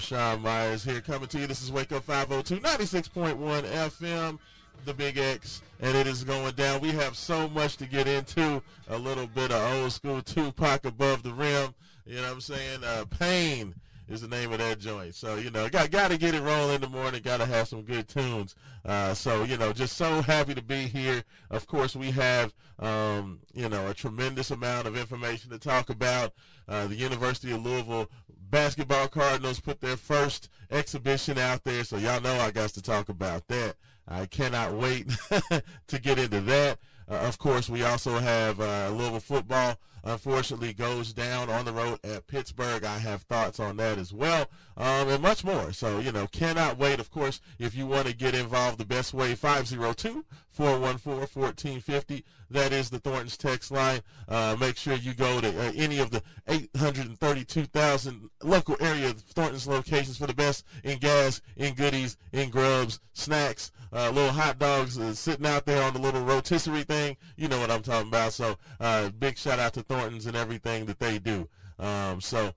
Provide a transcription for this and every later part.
Raashaan Myers here coming to you. This is Wake Up 502, 96.1 FM, the Big X, and it is going down. We have so much to get into. A little bit of old school Tupac above the rim. You know what I'm saying? Uh, pain is the name of that joint. So, you know, got got to get it rolling in the morning. Got to have some good tunes. Uh, so, you know, just so happy to be here. Of course, we have, um, you know, a tremendous amount of information to talk about. Uh, the University of Louisville basketball Cardinals put their first exhibition out there. So, y'all know I got to talk about that. I cannot wait to get into that. Uh, of course, we also have uh, Louisville football. Unfortunately, goes down on the road at Pittsburgh. I have thoughts on that as well, um, and much more. So, you know, cannot wait. Of course, if you want to get involved, the best way 502 414 1450. That is the Thornton's text line. Uh, make sure you go to uh, any of the 832,000 local area Thornton's locations for the best in gas, in goodies, in grubs, snacks, uh, little hot dogs uh, sitting out there on the little rotisserie thing. You know what I'm talking about. So uh, big shout out to Thornton's and everything that they do. Um, so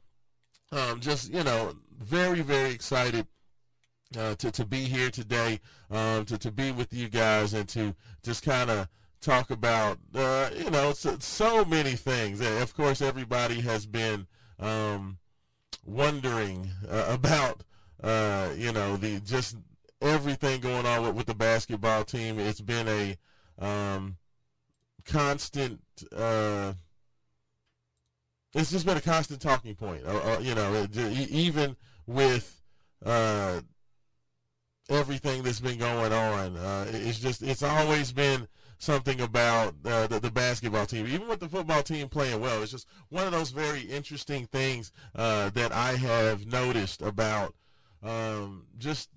um, just, you know, very, very excited uh, to, to be here today, um, to, to be with you guys and to just kind of talk about, uh, you know, so, so, many things. And of course, everybody has been um, wondering uh, about, uh, you know, the just everything going on with, with the basketball team. It's been a um, constant. Uh, it's just been a constant talking point. Uh, you know, even with uh, everything that's been going on. Uh, it's just it's always been something about uh, the, the, basketball team, even with the football team playing well. It's just one of those very interesting things uh, that I have noticed about um, just.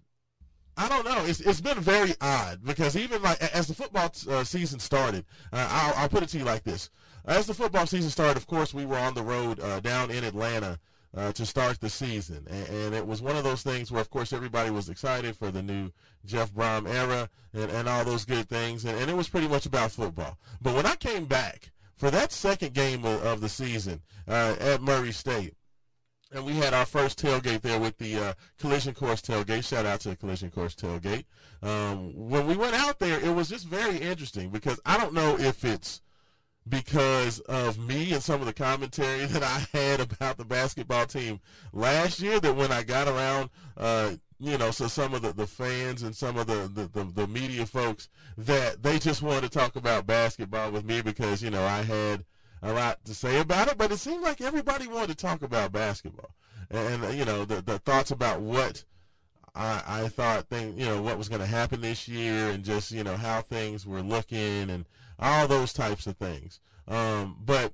I don't know. It's it's been very odd because even like as the football uh, season started, uh, I'll, I'll put it to you like this: as the football season started, of course, we were on the road uh, down in Atlanta uh, to start the season. And, and, it was one of those things where, of course, everybody was excited for the new Jeff Brohm era and, and all those good things. And, and, it was pretty much about football. But when I came back for that second game of, of the season uh, at Murray State, and we had our first tailgate there with the uh, Collision Course tailgate. Shout out to the Collision Course tailgate. Um, when we went out there, it was just very interesting because I don't know if it's because of me and some of the commentary that I had about the basketball team last year. That when I got around, uh, you know, so some of the, the fans and some of the, the, the, the, media folks that they just wanted to talk about basketball with me because, you know, I had a lot to say about it. But it seemed like everybody wanted to talk about basketball. And, you know, the, the thoughts about what I, I thought, thing, you know, what was going to happen this year and just, you know, how things were looking and all those types of things. Um, but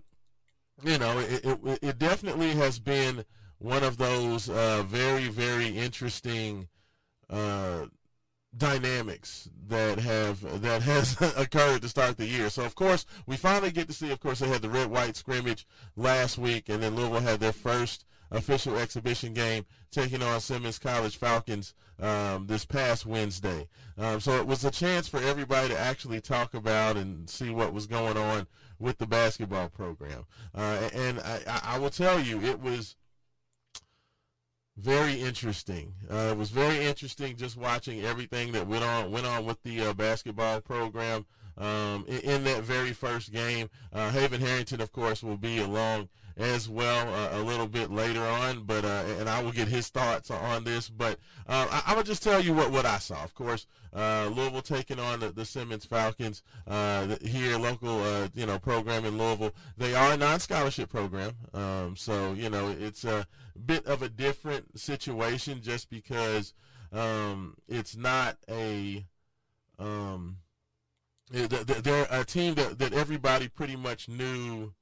you know, it, it, it, definitely has been one of those uh, very, very interesting uh, dynamics that have that has occurred to start the year. So of course, we finally get to see. Of course, they had the red white scrimmage last week, and then Louisville had their first official exhibition game taking on Simmons College Falcons um, this past Wednesday. Um, so it was a chance for everybody to actually talk about and see what was going on with the basketball program. Uh, and I, I, will tell you, it was very interesting. Uh, it was very interesting just watching everything that went on went on with the uh, basketball program. um, in, in, that very first game. Uh, Haven Harrington, of course, will be along as well uh, a little bit later on, but uh, and I will get his thoughts on this. But uh, I, I will just tell you what, what I saw. Of course, uh, Louisville taking on the, the Simmons Falcons uh, here, local uh, you know program in Louisville. They are a non-scholarship program, um, so you know it's a bit of a different situation just because um, it's not a um, they're a team that, that everybody pretty much knew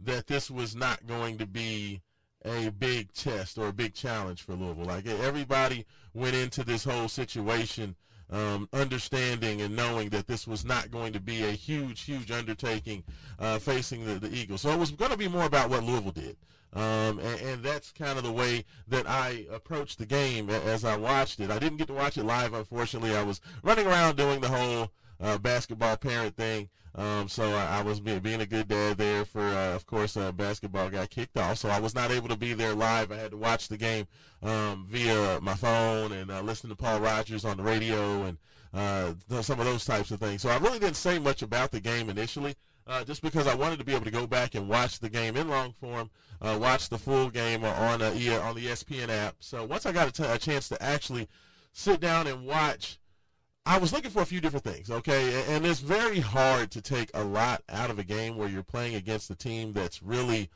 that this was not going to be a big test or a big challenge for Louisville. Like everybody went into this whole situation um, understanding and knowing that this was not going to be a huge, huge undertaking uh, facing the, the Eagles. So it was going to be more about what Louisville did. Um, and, and, that's kind of the way that I approached the game as I watched it. I didn't get to watch it live, unfortunately. I was running around doing the whole uh, basketball parent thing. Um, so I, I was being, being, a good dad there for, uh, of course, uh, basketball got kicked off. So I was not able to be there live. I had to watch the game um, via my phone and uh, listen to Paul Rogers on the radio and uh, some of those types of things. So I really didn't say much about the game initially. Uh, just because I wanted to be able to go back and watch the game in long form, uh, watch the full game on uh, on the ESPN app. So once I got a, t- a chance to actually sit down and watch I was looking for a few different things, okay? And it's very hard to take a lot out of a game where you're playing against a team that's really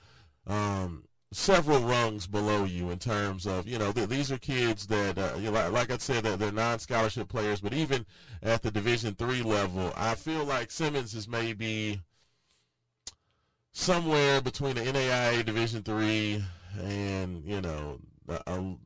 um, several rungs below you in terms of, you know, these are kids that, uh, you know, like I said, that they're non-scholarship players, but even at the Division three level, I feel like Simmons is maybe somewhere between the NAIA Division three and, you know, a, you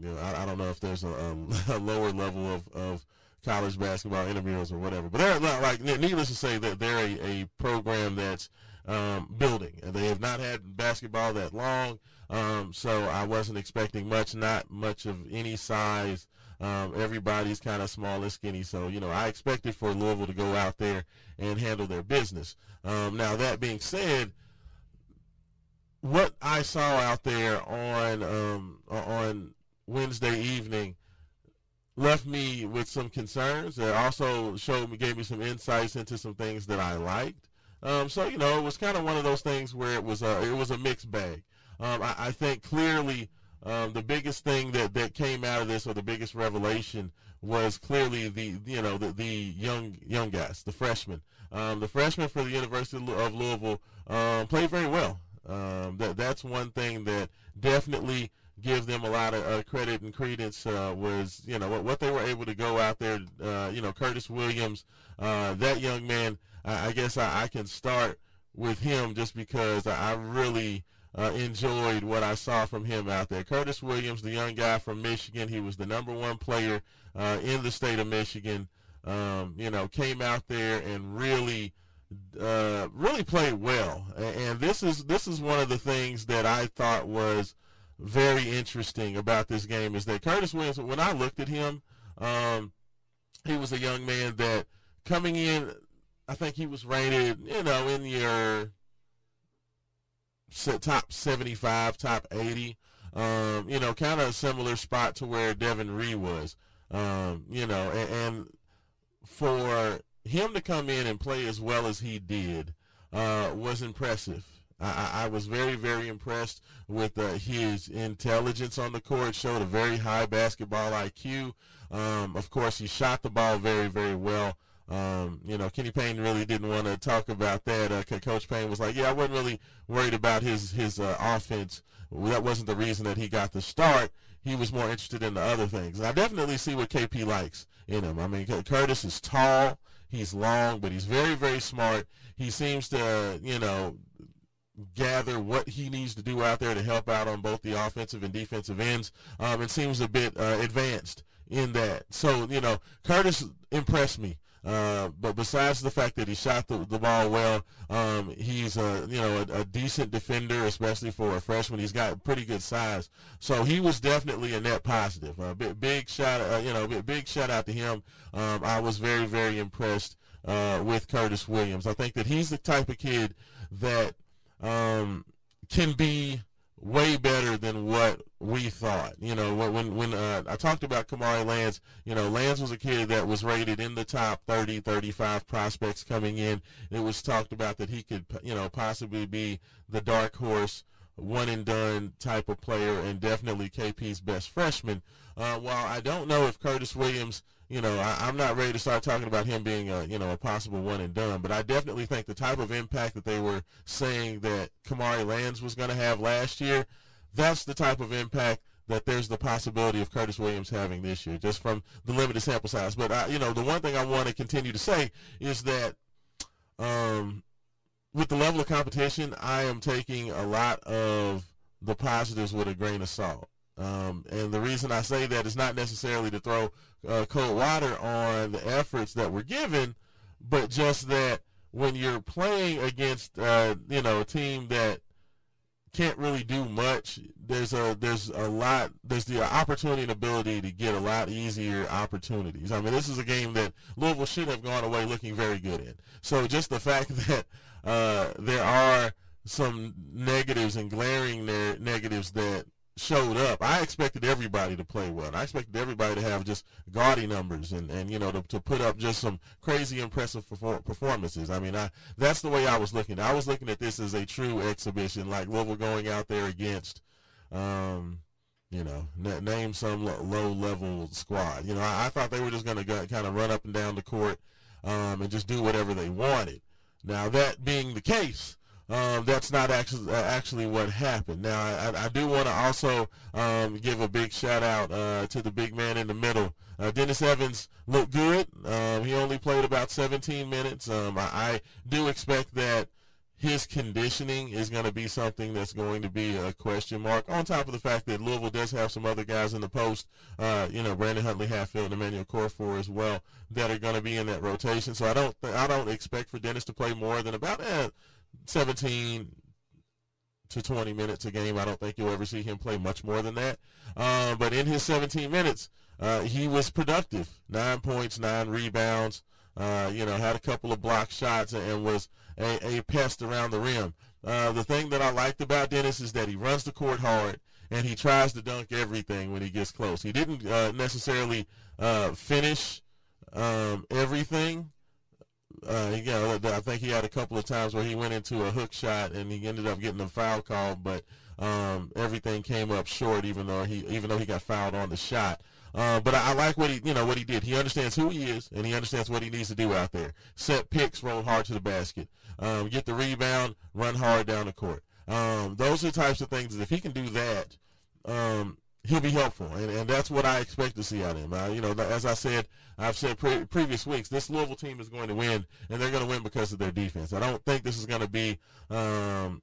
know I, I, don't know if there's a, a, a lower level of, of college basketball interviews or whatever. But they're not like needless to say that they're a, a program that's um, building. They have not had basketball that long, um, so I wasn't expecting much. Not much of any size. Um, everybody's kind of small and skinny, so you know I expected for Louisville to go out there and handle their business. Um, now that being said, what I saw out there on um, on Wednesday evening left me with some concerns. It also showed me, gave me some insights into some things that I liked. Um, so you know, it was kind of one of those things where it was a it was a mixed bag. Um, I, I, think clearly um, the biggest thing that, that came out of this, or the biggest revelation, was clearly the you know the, the young young guys, the freshmen. Um, the freshmen for the University of Louisville um, played very well. Um, that that's one thing that definitely give them a lot of uh, credit and credence uh, was you know what, what they were able to go out there. Uh, you know Curtis Williams, uh, that young man. I, I guess I, I, can start with him just because I, really uh, enjoyed what I saw from him out there. Curtis Williams, the young guy from Michigan, he was the number one player uh, in the state of Michigan. Um, you know, came out there and really. Really played well, and, and this is this is one of the things that I thought was very interesting about this game is that Curtis Williams, when I looked at him, um, he was a young man that coming in, I think he was rated, you know, in your top 75, top 80. Um, you know, kind of a similar spot to where Devin Ree was. Um, you know, and, and, for him to come in and play as well as he did uh, was impressive. I, I was very, very impressed with uh, his intelligence on the court. Showed a very high basketball IQ. Um, of course, he shot the ball very, very well. Um, you know, Kenny Payne really didn't want to talk about that. Uh, Coach Payne was like, "Yeah, I wasn't really worried about his his uh, offense. That wasn't the reason that he got the start. He was more interested in the other things." And I definitely see what KP likes in him. I mean, Curtis is tall, he's long, but he's very, very smart. He seems to, you know, gather what he needs to do out there to help out on both the offensive and defensive ends. Um, it seems a bit uh, advanced in that. So, you know, Curtis impressed me. Uh, but besides the fact that he shot the, the ball well, um, he's a you know a, a, decent defender, especially for a freshman. He's got pretty good size, so he was definitely a net positive. A big, big shout, uh, you know, big, shout out to him. Um, I was very very impressed uh, with Curtis Williams. I think that he's the type of kid that um, can be way better than what we thought. You know, when when uh, I talked about Kamari Lands, you know, Lands was a kid that was rated in the top 30, 35 prospects coming in. It was talked about that he could, you know, possibly be the dark horse, one and done type of player, and definitely KP's best freshman. Uh, while I don't know if Curtis Williams you know, I, am not ready to start talking about him being a, you know, a possible one and done, but I definitely think the type of impact that they were saying that Kamari Lands was going to have last year, that's the type of impact that there's the possibility of Curtis Williams having this year, just from the limited sample size. But I, you know, the one thing I want to continue to say is that, um, with the level of competition, I am taking a lot of the positives with a grain of salt. Um, and the reason I say that is not necessarily to throw uh, cold water on the efforts that were given, but just that when you're playing against uh, you know a team that can't really do much, there's a there's a lot there's the opportunity and ability to get a lot easier opportunities. I mean, this is a game that Louisville should have gone away looking very good in. So just the fact that uh, there are some negatives and glaring ne- negatives that showed up. I expected everybody to play well. I expected everybody to have just gaudy numbers and, and you know to, to put up just some crazy impressive performances. I mean, I that's the way I was looking. I was looking at this as a true exhibition, like Louisville going out there against, um, you know, n- name some low level squad. You know, I, I thought they were just going to kind of run up and down the court um, and just do whatever they wanted. Now that being the case um, that's not actually uh, actually what happened. Now, I, I do want to also um, give a big shout out uh, to the big man in the middle. Uh, Dennis Evans looked good. Um, he only played about 17 minutes. Um, I, I, do expect that his conditioning is going to be something that's going to be a question mark. On top of the fact that Louisville does have some other guys in the post, uh, you know, Brandon Huntley, Hatfield, and Emmanuel Okorafor as well, that are going to be in that rotation. So I don't, I don't expect for Dennis to play more than about. Eh, 17 to 20 minutes a game. I don't think you'll ever see him play much more than that. Uh, but in his 17 minutes, uh, he was productive. Nine points, nine rebounds. Uh, you know, had a couple of block shots and was a, a pest around the rim. Uh, the thing that I liked about Dennis is that he runs the court hard and he tries to dunk everything when he gets close. He didn't uh, necessarily uh, finish um, everything, uh, I think he had a couple of times where he went into a hook shot and he ended up getting a foul call, but um, everything came up short, even though he even though he got fouled on the shot. Uh, but I, I, like what he, you know, what he did. He understands who he is, and he understands what he needs to do out there. Set picks, roll hard to the basket, um, get the rebound, run hard down the court. Um, those are the types of things. If he can do that, um, he'll be helpful, and, and that's what I expect to see out of him. Uh, you know, as I said, I've said pre- previous weeks, this Louisville team is going to win, and they're going to win because of their defense. I don't think this is going to be um,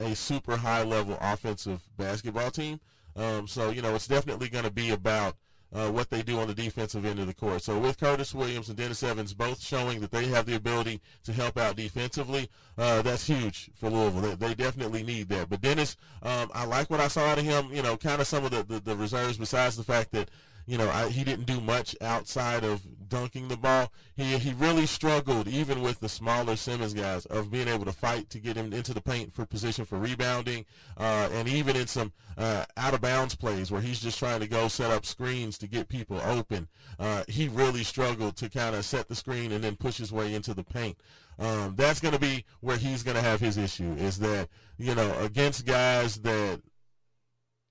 a super high level offensive basketball team. Um, so you know, it's definitely going to be about uh, what they do on the defensive end of the court. So with Curtis Williams and Dennis Evans both showing that they have the ability to help out defensively, uh, that's huge for Louisville. They, they, definitely need that. But Dennis, um, I like what I saw out of him. You know, kind of some of the, the, the reserves besides the fact that you know, I, he didn't do much outside of dunking the ball. He he really struggled, even with the smaller Simmons guys, of being able to fight to get him into the paint for position for rebounding, uh, and even in some uh, out of bounds plays where he's just trying to go set up screens to get people open. Uh, he really struggled to kind of set the screen and then push his way into the paint. Um, that's going to be where he's going to have his issue. Is that you know against guys that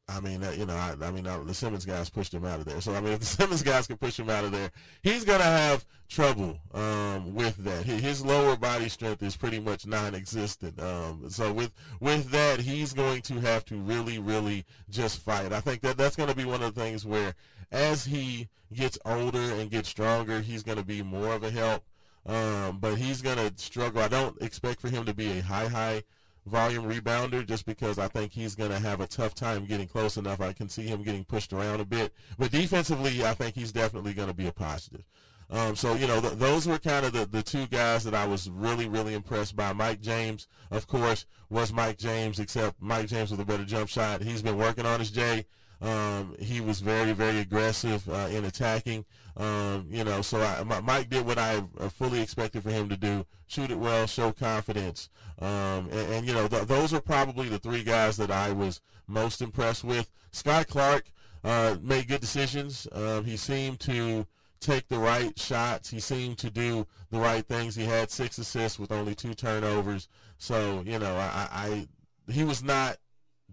I mean, uh, you know, I, I mean, uh, the Simmons guys pushed him out of there. So, I mean, if the Simmons guys can push him out of there, he's going to have trouble um, with that. His lower body strength is pretty much non-existent. Um, so, with with that, he's going to have to really, really just fight. I think that that's going to be one of the things where, as he gets older and gets stronger, he's going to be more of a help. Um, but he's going to struggle. I don't expect for him to be a high, high volume rebounder just because I think he's going to have a tough time getting close enough. I can see him getting pushed around a bit. But defensively, I think he's definitely going to be a positive. Um, so, you know, th- those were kind of the, the two guys that I was really, really impressed by. Mike James, of course, was Mike James, except Mike James with a better jump shot. He's been working on his J. Um, he was very, very aggressive uh, in attacking. Um, you know, so I, Mike did what I fully expected for him to do: shoot it well, show confidence. Um, and, and, you know, th- those are probably the three guys that I was most impressed with. Skyy Clark uh, made good decisions. Um, he seemed to take the right shots. He seemed to do the right things. He had six assists with only two turnovers. So you know, I, I he was not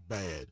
bad.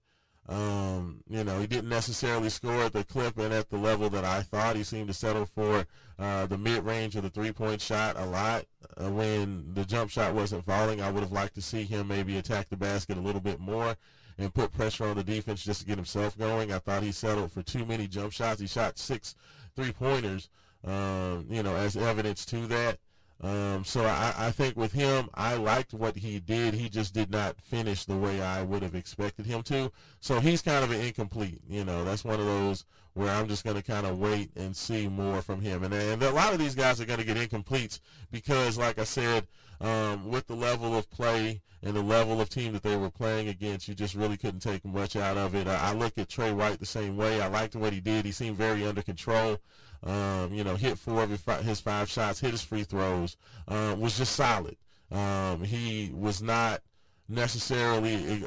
Um, you know, he didn't necessarily score at the clip and at the level that I thought. He seemed to settle for uh, the mid range of the three point shot a lot. Uh, when the jump shot wasn't falling, I would have liked to see him maybe attack the basket a little bit more and put pressure on the defense just to get himself going. I thought he settled for too many jump shots. He shot six three pointers, um, you know, as evidence to that. Um, so I, I think with him, I liked what he did. He just did not finish the way I would have expected him to. So he's kind of an incomplete. You know, that's one of those where I'm just going to kind of wait and see more from him. And, and a lot of these guys are going to get incompletes because, like I said, um, with the level of play and the level of team that they were playing against, you just really couldn't take much out of it. I, I look at Tre White the same way. I liked what he did. He seemed very under control. Um, you know, hit four of his five shots, hit his free throws, uh, was just solid. Um, he was not necessarily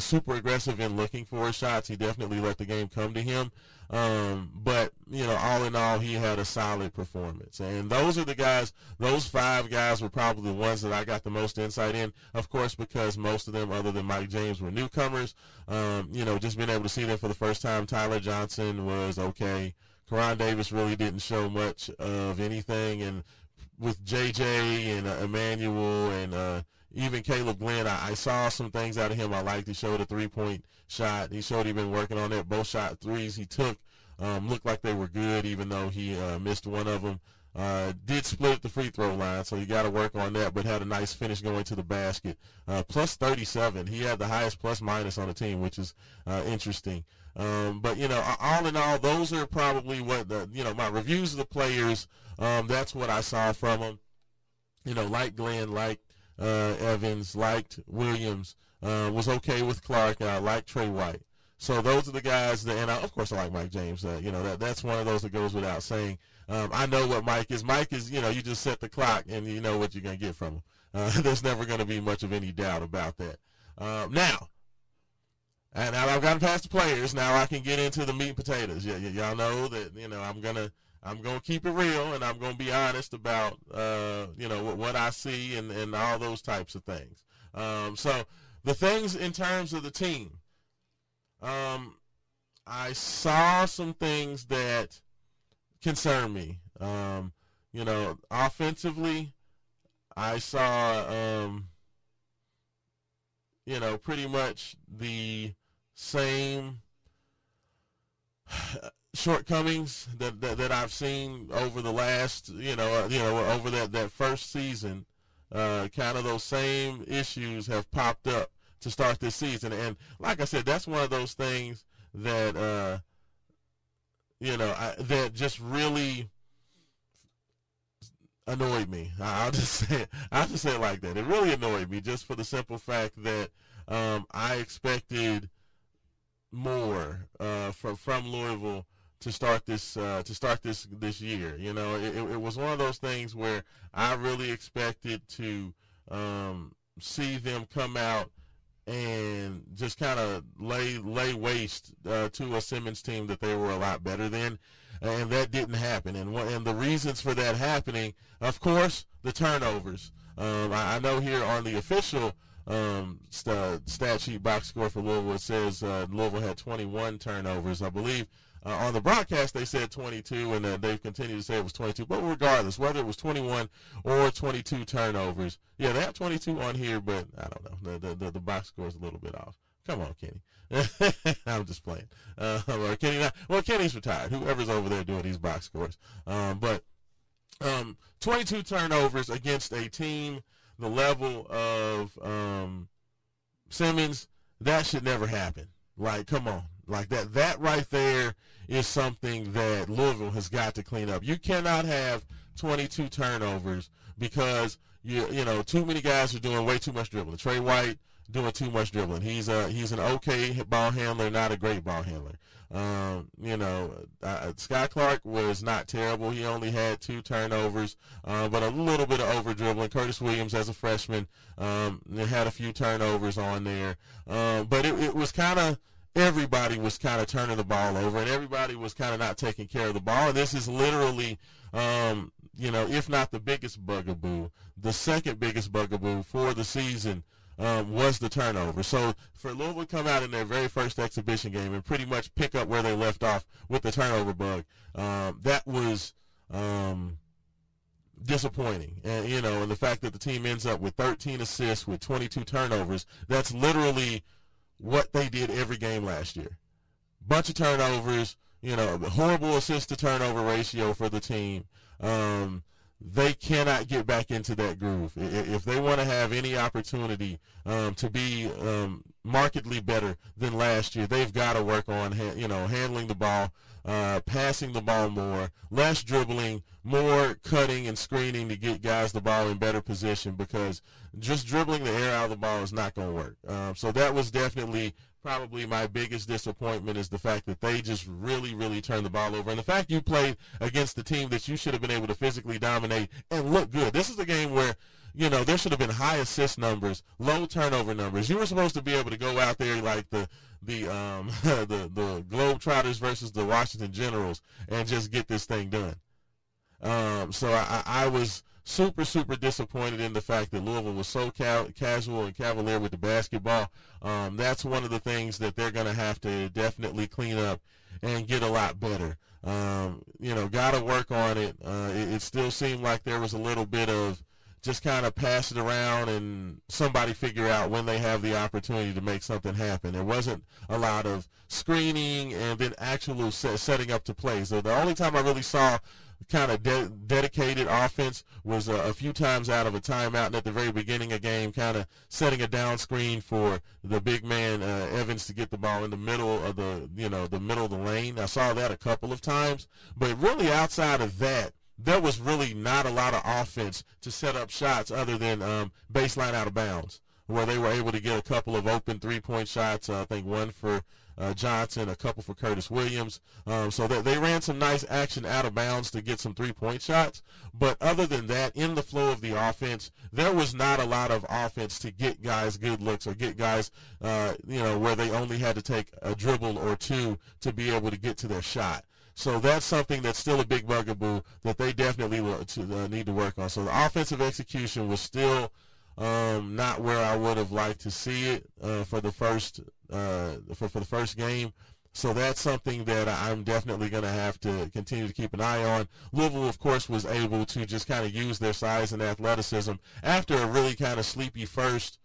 super aggressive in looking for his shots. He definitely let the game come to him. Um, but you know, all in all, he had a solid performance. And those are the guys. Those five guys were probably the ones that I got the most insight in. Of course, because most of them, other than Mike James, were newcomers. Um, you know, just being able to see them for the first time. Ty-Laur Johnson was okay. Koron Davis really didn't show much of anything, and with JJ and uh, Emmanuel and uh, even Kaleb Glenn, I, I, saw some things out of him I liked. He showed a three-point shot. He showed he'd been working on it. Both shot threes he took um, looked like they were good, even though he uh, missed one of them. Uh, did split the free throw line, so you got to work on that. But had a nice finish going to the basket. Uh, plus 37. He had the highest plus minus on the team, which is uh, interesting. Um, but you know, all in all, those are probably what the you know my reviews of the players. Um, that's what I saw from them. You know, like Glenn, like uh, Evans, liked Williams, uh, was okay with Clark, and I like Tre White. So those are the guys that, and I, of course I like Mike James. Uh, you know, that that's one of those that goes without saying. Um, I know what Mike is. Mike is, you know, you just set the clock and you know what you're gonna get from him. Uh, there's never gonna be much of any doubt about that. Um, now, and now I've gotten past the players. Now I can get into the meat and potatoes. Yeah, y- y'all know that you know I'm gonna I'm gonna keep it real and I'm gonna be honest about uh, you know what, what I see and, and all those types of things. Um, so the things in terms of the team, um, I saw some things that concern me. Um, you know, offensively, I saw um, you know, pretty much the same shortcomings that, that, that I've seen over the last, you know, uh, you know, over that, that first season. Uh, kind of those same issues have popped up to start this season, and like I said, that's one of those things that uh, you know I, that just really annoyed me. I'll just say it, I'll just say it like that. It really annoyed me just for the simple fact that um, I expected more uh, from from Louisville to start this uh, to start this this year. You know, it, it, was one of those things where I really expected to um, see them come out and just kind of lay lay waste uh, to a Simmons team that they were a lot better than and that didn't happen. And and the reasons for that happening, of course, the turnovers. Um, I, I, know here on the official um, st- stat sheet box score for Louisville, it says uh, Louisville had 21 turnovers. I believe uh, on the broadcast they said 22, and uh, they've continued to say it was 22. But regardless, whether it was 21 or 22 turnovers, yeah, they have 22 on here, but I don't know. The the, the box score is a little bit off. Come on, Kenny. I'm just playing. Uh, or Kenny, well, Kenny's retired. Whoever's over there doing these box scores. Um, but um, 22 turnovers against a team the level of um, Simmons, that should never happen. Like, come on. Like that, that right there is something that Louisville has got to clean up. You cannot have 22 turnovers because you you know too many guys are doing way too much dribbling. Tre White, doing too much dribbling. He's a he's an okay ball handler, not a great ball handler. Um, you know, uh, Skyy Clark was not terrible. He only had two turnovers, uh, but a little bit of over dribbling. Curtis Williams, as a freshman, um, had a few turnovers on there, um, but it, it was kind of everybody was kind of turning the ball over, and everybody was kind of not taking care of the ball. And this is literally, um, you know, if not the biggest bugaboo, the second biggest bugaboo for the season um, was the turnover. So for Louisville to come out in their very first exhibition game and pretty much pick up where they left off with the turnover bug, um, that was um, disappointing. And you know, and the fact that the team ends up with 13 assists with 22 turnovers, that's literally what they did every game last year. Bunch of turnovers, you know, horrible assist to turnover ratio for the team. Um, they cannot get back into that groove. If they want to have any opportunity um, to be um, markedly better than last year, they've got to work on you know handling the ball, uh, passing the ball more, less dribbling, more cutting and screening to get guys the ball in better position because just dribbling the air out of the ball is not going to work. Um, so that was definitely probably my biggest disappointment is the fact that they just really, really turned the ball over. And the fact you played against the team that you should have been able to physically dominate and look good. This is a game where, you know, there should have been high assist numbers, low turnover numbers. You were supposed to be able to go out there like the the um the the Globetrotters versus the Washington Generals and just get this thing done. Um, so I, I was super, super disappointed in the fact that Louisville was so ca- casual and cavalier with the basketball. Um, that's one of the things that they're going to have to definitely clean up and get a lot better. Um, you know, got to work on it. Uh, it. It still seemed like there was a little bit of just kind of pass it around and somebody figure out when they have the opportunity to make something happen. There wasn't a lot of screening and then actual set, setting up to play. So the only time I really saw kind of de- dedicated offense was uh, a few times out of a timeout and at the very beginning of game, kind of setting a down screen for the big man uh, Evans to get the ball in the middle of the you know the middle of the lane. I saw that a couple of times, but really outside of that, there was really not a lot of offense to set up shots other than um, baseline out of bounds, where they were able to get a couple of open three point shots. Uh, I think one for uh, Johnson, a couple for Curtis Williams. Um, so that they ran some nice action out of bounds to get some three-point shots. But other than that, in the flow of the offense, there was not a lot of offense to get guys good looks or get guys, uh, you know, where they only had to take a dribble or two to be able to get to their shot. So that's something that's still a big bugaboo that they definitely uh, need to work on. So the offensive execution was still um, not where I would have liked to see it uh, for the first uh, for, for the first game. So that's something that I'm definitely going to have to continue to keep an eye on. Louisville, of course, was able to just kind of use their size and athleticism after a really kind of sleepy first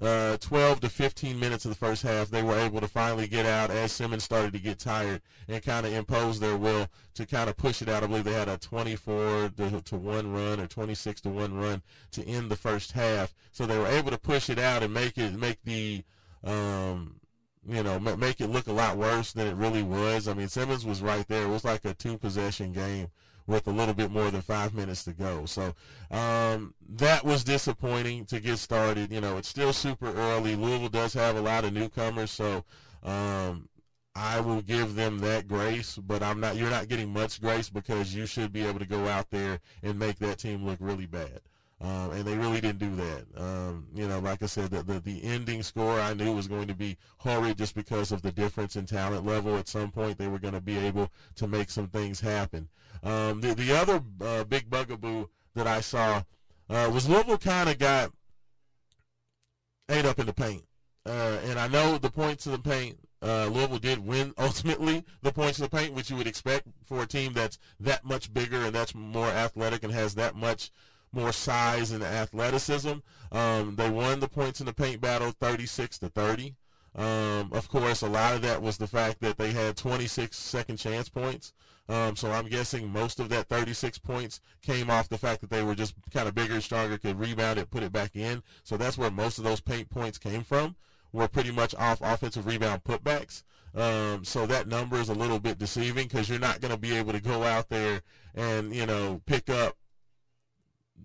uh, 12 to 15 minutes of the first half, they were able to finally get out as Simmons started to get tired and kind of impose their will to kind of push it out. I believe they had a 24 to, to 1 run or 26 to 1 run to end the first half. So they were able to push it out and make it make the um, you know, make it look a lot worse than it really was. I mean, Simmons was right there. It was like a two possession game with a little bit more than five minutes to go. So um, that was disappointing to get started. You know, it's still super early. Louisville does have a lot of newcomers, so um, I will give them that grace. But I'm not. You're not getting much grace because you should be able to go out there and make that team look really bad. Um, and they really didn't do that. Um, you know, like I said, the, the, the ending score I knew was going to be horrid just because of the difference in talent level. At some point, they were going to be able to make some things happen. Um, the the other uh, big bugaboo that I saw uh, was Louisville kind of got ate up in the paint, uh, and I know the points in the paint. Uh, Louisville did win ultimately the points in the paint, which you would expect for a team that's that much bigger and that's more athletic and has that much more size and athleticism. Um, they won the points in the paint battle 36 to 30. Um, of course, a lot of that was the fact that they had 26 second chance points. Um, so I'm guessing most of that 36 points came off the fact that they were just kind of bigger stronger, could rebound it, put it back in. So that's where most of those paint points came from. Were pretty much off offensive rebound putbacks. Um, so that number is a little bit deceiving because you're not going to be able to go out there and you know pick up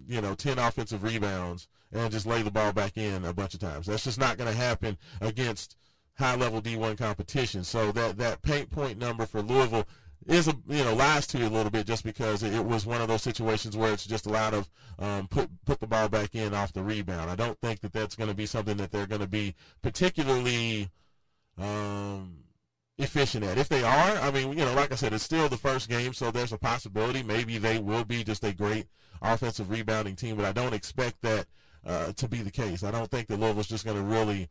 you know 10 offensive rebounds and just lay the ball back in a bunch of times. That's just not going to happen against high level D1 competition. So that that paint point number for Louisville is a you know lies to you a little bit just because it was one of those situations where it's just a lot of um, put put the ball back in off the rebound. I don't think that that's going to be something that they're going to be particularly um, efficient at. If they are, I mean, you know, like I said, it's still the first game, so there's a possibility maybe they will be just a great offensive rebounding team, but I don't expect that uh, to be the case. I don't think that Louisville's just going to really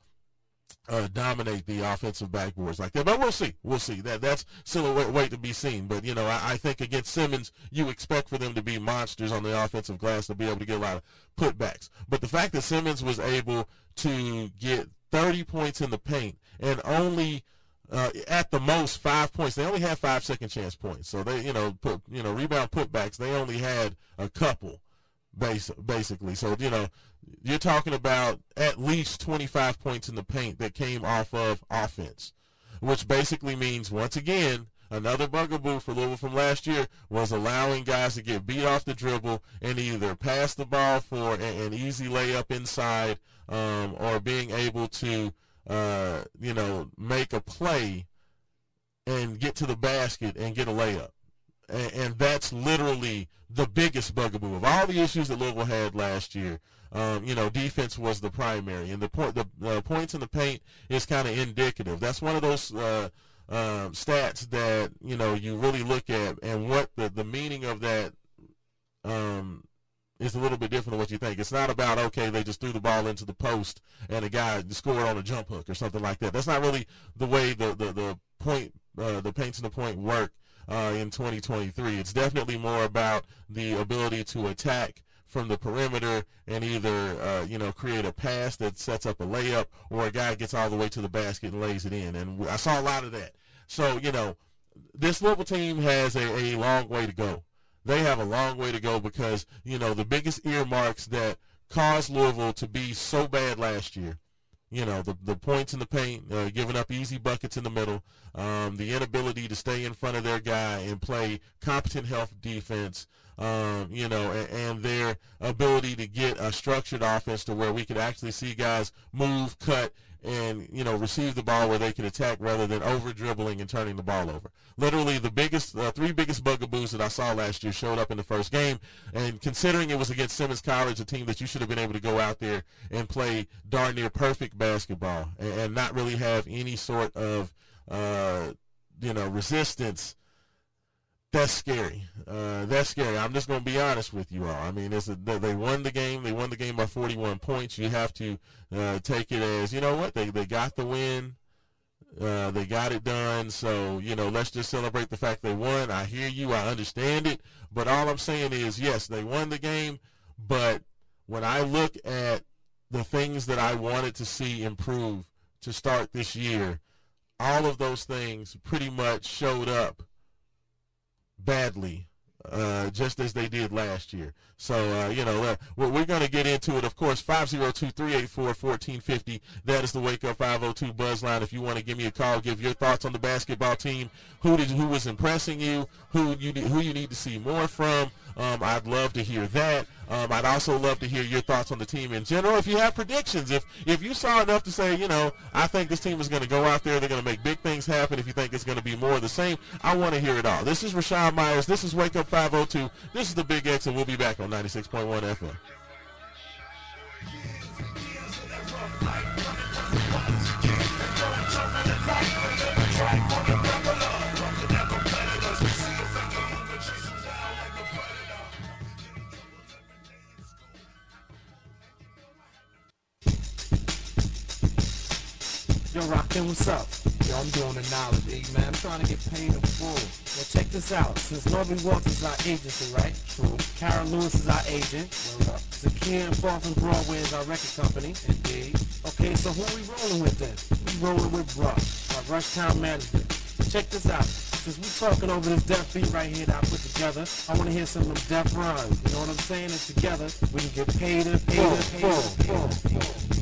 uh, dominate the offensive backboards like that. But we'll see. We'll see. That that's still a wait, wait to be seen. But you know, I, I, think against Simmons, you expect for them to be monsters on the offensive glass to be able to get a lot of putbacks. But the fact that Simmons was able to get 30 points in the paint and only uh, at the most five points. They only had five second chance points. So they, you know, put you know rebound putbacks. They only had a couple, base, basically. So you know, you're talking about at least 25 points in the paint that came off of offense, which basically means once again another bugaboo for Louisville from last year was allowing guys to get beat off the dribble and either pass the ball for an, easy layup inside um, or being able to uh, you know, make a play and get to the basket and get a layup. And, and, that's literally the biggest bugaboo of all the issues that Louisville had last year. Um, you know, defense was the primary, and the point, the uh, points in the paint is kind of indicative. That's one of those uh, uh, stats that you know you really look at, and what the the meaning of that um, is a little bit different than what you think. It's not about okay, they just threw the ball into the post and a guy scored on a jump hook or something like that. That's not really the way the the, the point uh, the paints in the point work uh, in 2023. It's definitely more about the ability to attack from the perimeter and either uh, you know create a pass that sets up a layup or a guy gets all the way to the basket and lays it in. And I saw a lot of that. So you know this Louisville team has a, a long way to go they have a long way to go because, you know, the biggest earmarks that caused Louisville to be so bad last year, you know, the, the points in the paint, uh, giving up easy buckets in the middle, um, the inability to stay in front of their guy and play competent health defense, um, you know, and, and, their ability to get a structured offense to where we could actually see guys move, cut, and you know receive the ball where they can attack rather than over dribbling and turning the ball over. Literally, the biggest, uh, three biggest bugaboos that I saw last year showed up in the first game. And considering it was against Simmons College, a team that you should have been able to go out there and play darn near perfect basketball and, and not really have any sort of uh, you know resistance that's scary. Uh, that's scary. I'm just going to be honest with you all. I mean, a, they won the game. They won the game by 41 points. You have to uh, take it as you know what they they got the win. Uh, they got it done. So you know, let's just celebrate the fact they won. I hear you. I understand it. But all I'm saying is, yes, they won the game. But when I look at the things that I wanted to see improve to start this year, all of those things pretty much showed up badly, uh, just as they did last year. So, uh, you know, uh, we're, we're going to get into it. Of course, 502-384-1450. That is the Wake Up 502 Buzz line. If you want to give me a call, give your thoughts on the basketball team. Who did who was impressing you? Who you who you need to see more from? Um, I'd love to hear that. Um, I'd also love to hear your thoughts on the team in general. If you have predictions, if if you saw enough to say, you know, I think this team is going to go out there, they're going to make big things happen. If you think it's going to be more of the same, I want to hear it all. This is Raashaan Myers. This is Wake Up 502. This is the Big X, and we'll be back on 96.1 FM. Rockin', what's up? Yo, I'm doing the knowledge, man. I'm trying to get paid in full. Well, check this out. Since Norman Walters is our agency, right? True. Karen Lewis is our agent. Word up. Zakia and Boston Broadway is our record company. Indeed. Okay, so who we rolling with then? We rolling with Brush, our Rush Rushtown manager. Check this out. Since we talking over this deaf beat right here that I put together, I want to hear some of them deaf rhymes. You know what I'm saying? And together, we can get paid and paid and paid and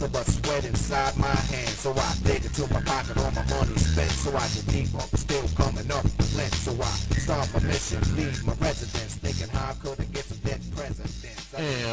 nothing but sweat inside my hand. So I dig into my pocket, all my money spent. So I get but still coming up with lint. So I start my mission, leave my residence, thinking how could I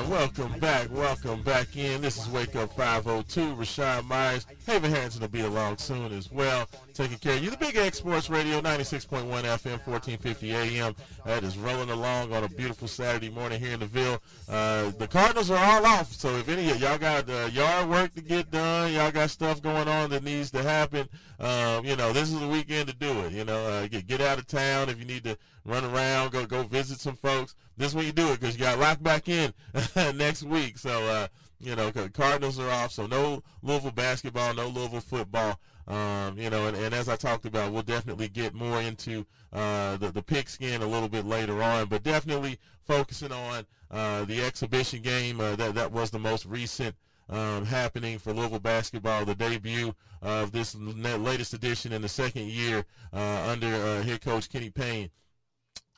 welcome back, welcome back in. This is Wake Up 502. Raashaan Myers, Haven Harrington will be along soon as well. Taking care of you. The Big X Sports Radio, 96.1 FM, 1450 AM. That is rolling along on a beautiful Saturday morning here in the Ville. Uh, the Cardinals are all off, so if any of y'all got uh, yard work to get done, y'all got stuff going on that needs to happen, um, you know, this is the weekend to do it. You know, uh, get, get out of town if you need to run around, go go visit some folks. This you do it because you got locked back in next week. So, uh, you know, cause Cardinals are off, so no Louisville basketball, no Louisville football. Um, you know, and, and, as I talked about, we'll definitely get more into uh, the, the pigskin a little bit later on, but definitely focusing on uh, the exhibition game. Uh, that, that was the most recent um, happening for Louisville basketball, the debut of this latest edition in the second year uh, under uh, head coach Kenny Payne.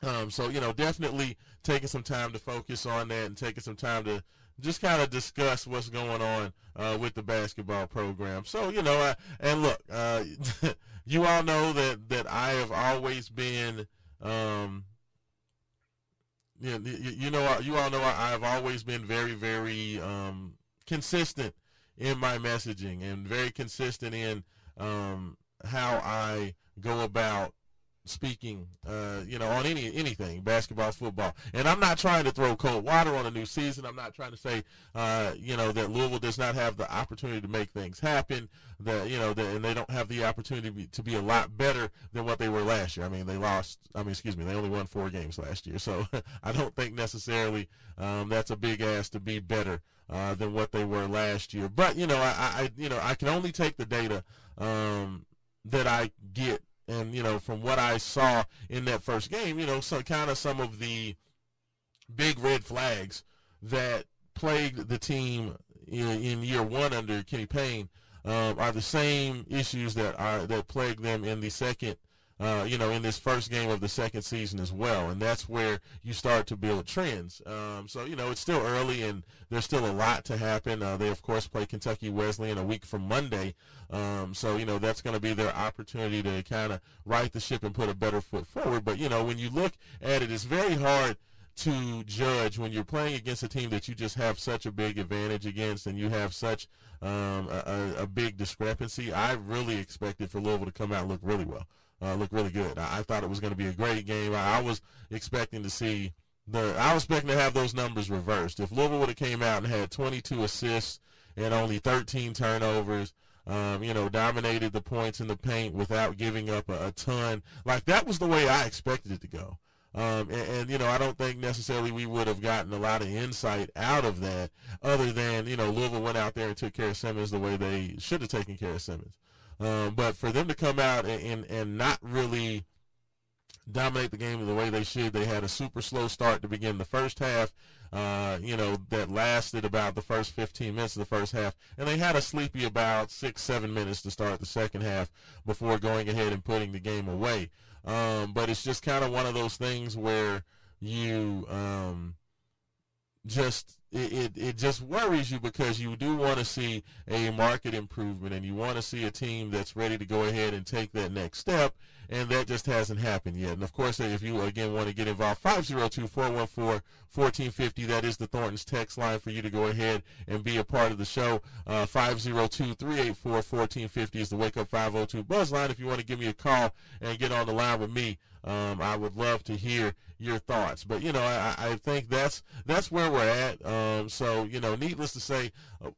Um, so, you know, definitely taking some time to focus on that and taking some time to just kind of discuss what's going on uh, with the basketball program. So you know, I, and look, uh, you all know that that I have always been, um, you, you know, you all know I, have always been very, very um, consistent in my messaging and very consistent in um, how I go about speaking, uh, you know, on any anything, basketball, football. And I'm not trying to throw cold water on a new season. I'm not trying to say, uh, you know, that Louisville does not have the opportunity to make things happen. That you know, that, and they don't have the opportunity to be, to be a lot better than what they were last year. I mean, they lost. I mean, excuse me, they only won four games last year. So I don't think necessarily um, that's a big ask to be better. Uh, than what they were last year, but you know, I, I, you know, I can only take the data um, that I get and you know from what I saw in that first game, you know, so kind of some of the big red flags that plagued the team in, in year one under Kenny Payne um, are the same issues that are that plague them in the second uh, you know, in this first game of the second season as well. And that's where you start to build trends. Um, so, you know, it's still early and there's still a lot to happen. Uh, they, of course, play Kentucky Wesleyan in a week from Monday. Um, so, you know, that's going to be their opportunity to kind of right the ship and put a better foot forward. But, you know, when you look at it, it's very hard to judge when you're playing against a team that you just have such a big advantage against and you have such um, a, a, big discrepancy. I really expected for Louisville to come out and look really well uh, looked really good. I, I, thought it was going to be a great game. I, I, was expecting to see the. I was expecting to have those numbers reversed. If Louisville would have came out and had 22 assists and only 13 turnovers. Um, you know, dominated the points in the paint without giving up a, a ton. Like that was the way I expected it to go. Um, and, and, you know, I don't think necessarily we would have gotten a lot of insight out of that, other than you know Louisville went out there and took care of Simmons the way they should have taken care of Simmons. Um, but for them to come out and, and, and not really dominate the game the way they should, they had a super slow start to begin the first half. Uh, you know, that lasted about the first 15 minutes of the first half. And they had a sleepy about six, seven minutes to start the second half before going ahead and putting the game away. Um, but it's just kind of one of those things where you um, just it, it, it, just worries you because you do want to see a market improvement and you want to see a team that's ready to go ahead and take that next step and that just hasn't happened yet. And of course, if you again want to get involved, 502-414-1450, that is the Thornton's text line for you to go ahead and be a part of the show. Uh, 502-384-1450 is the Wake Up 502 buzz line if you want to give me a call and get on the line with me. Um, I would love to hear your thoughts. But you know, I, I think that's that's where we're at. Um, so you know, needless to say, uh,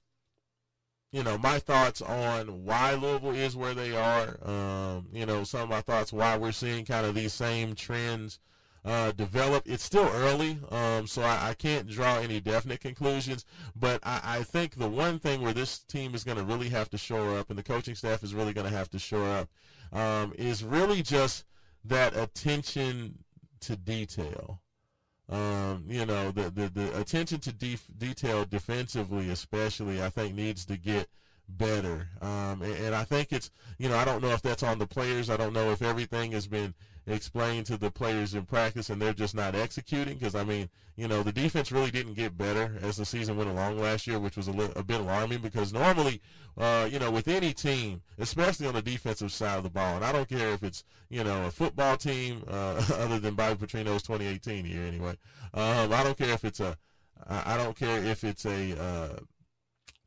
you know, my thoughts on why Louisville is where they are. Um, you know, some of my thoughts why we're seeing kind of these same trends uh, develop. It's still early, um, so I, I, can't draw any definite conclusions. But I, I, think the one thing where this team is going to really have to shore up, and the coaching staff is really going to have to shore up, um, is really just that attention to detail. Um, you know, the, the, the attention to def- detail defensively, especially, I think needs to get better. Um, and, and, I think it's, you know, I don't know if that's on the players. I don't know if everything has been explain to the players in practice and they're just not executing because I mean you know the defense really didn't get better as the season went along last year which was a, li- a bit alarming because normally uh, you know with any team especially on the defensive side of the ball and I don't care if it's you know a football team uh, other than Bobby Petrino's 2018 year anyway um, I don't care if it's a I don't care if it's a uh,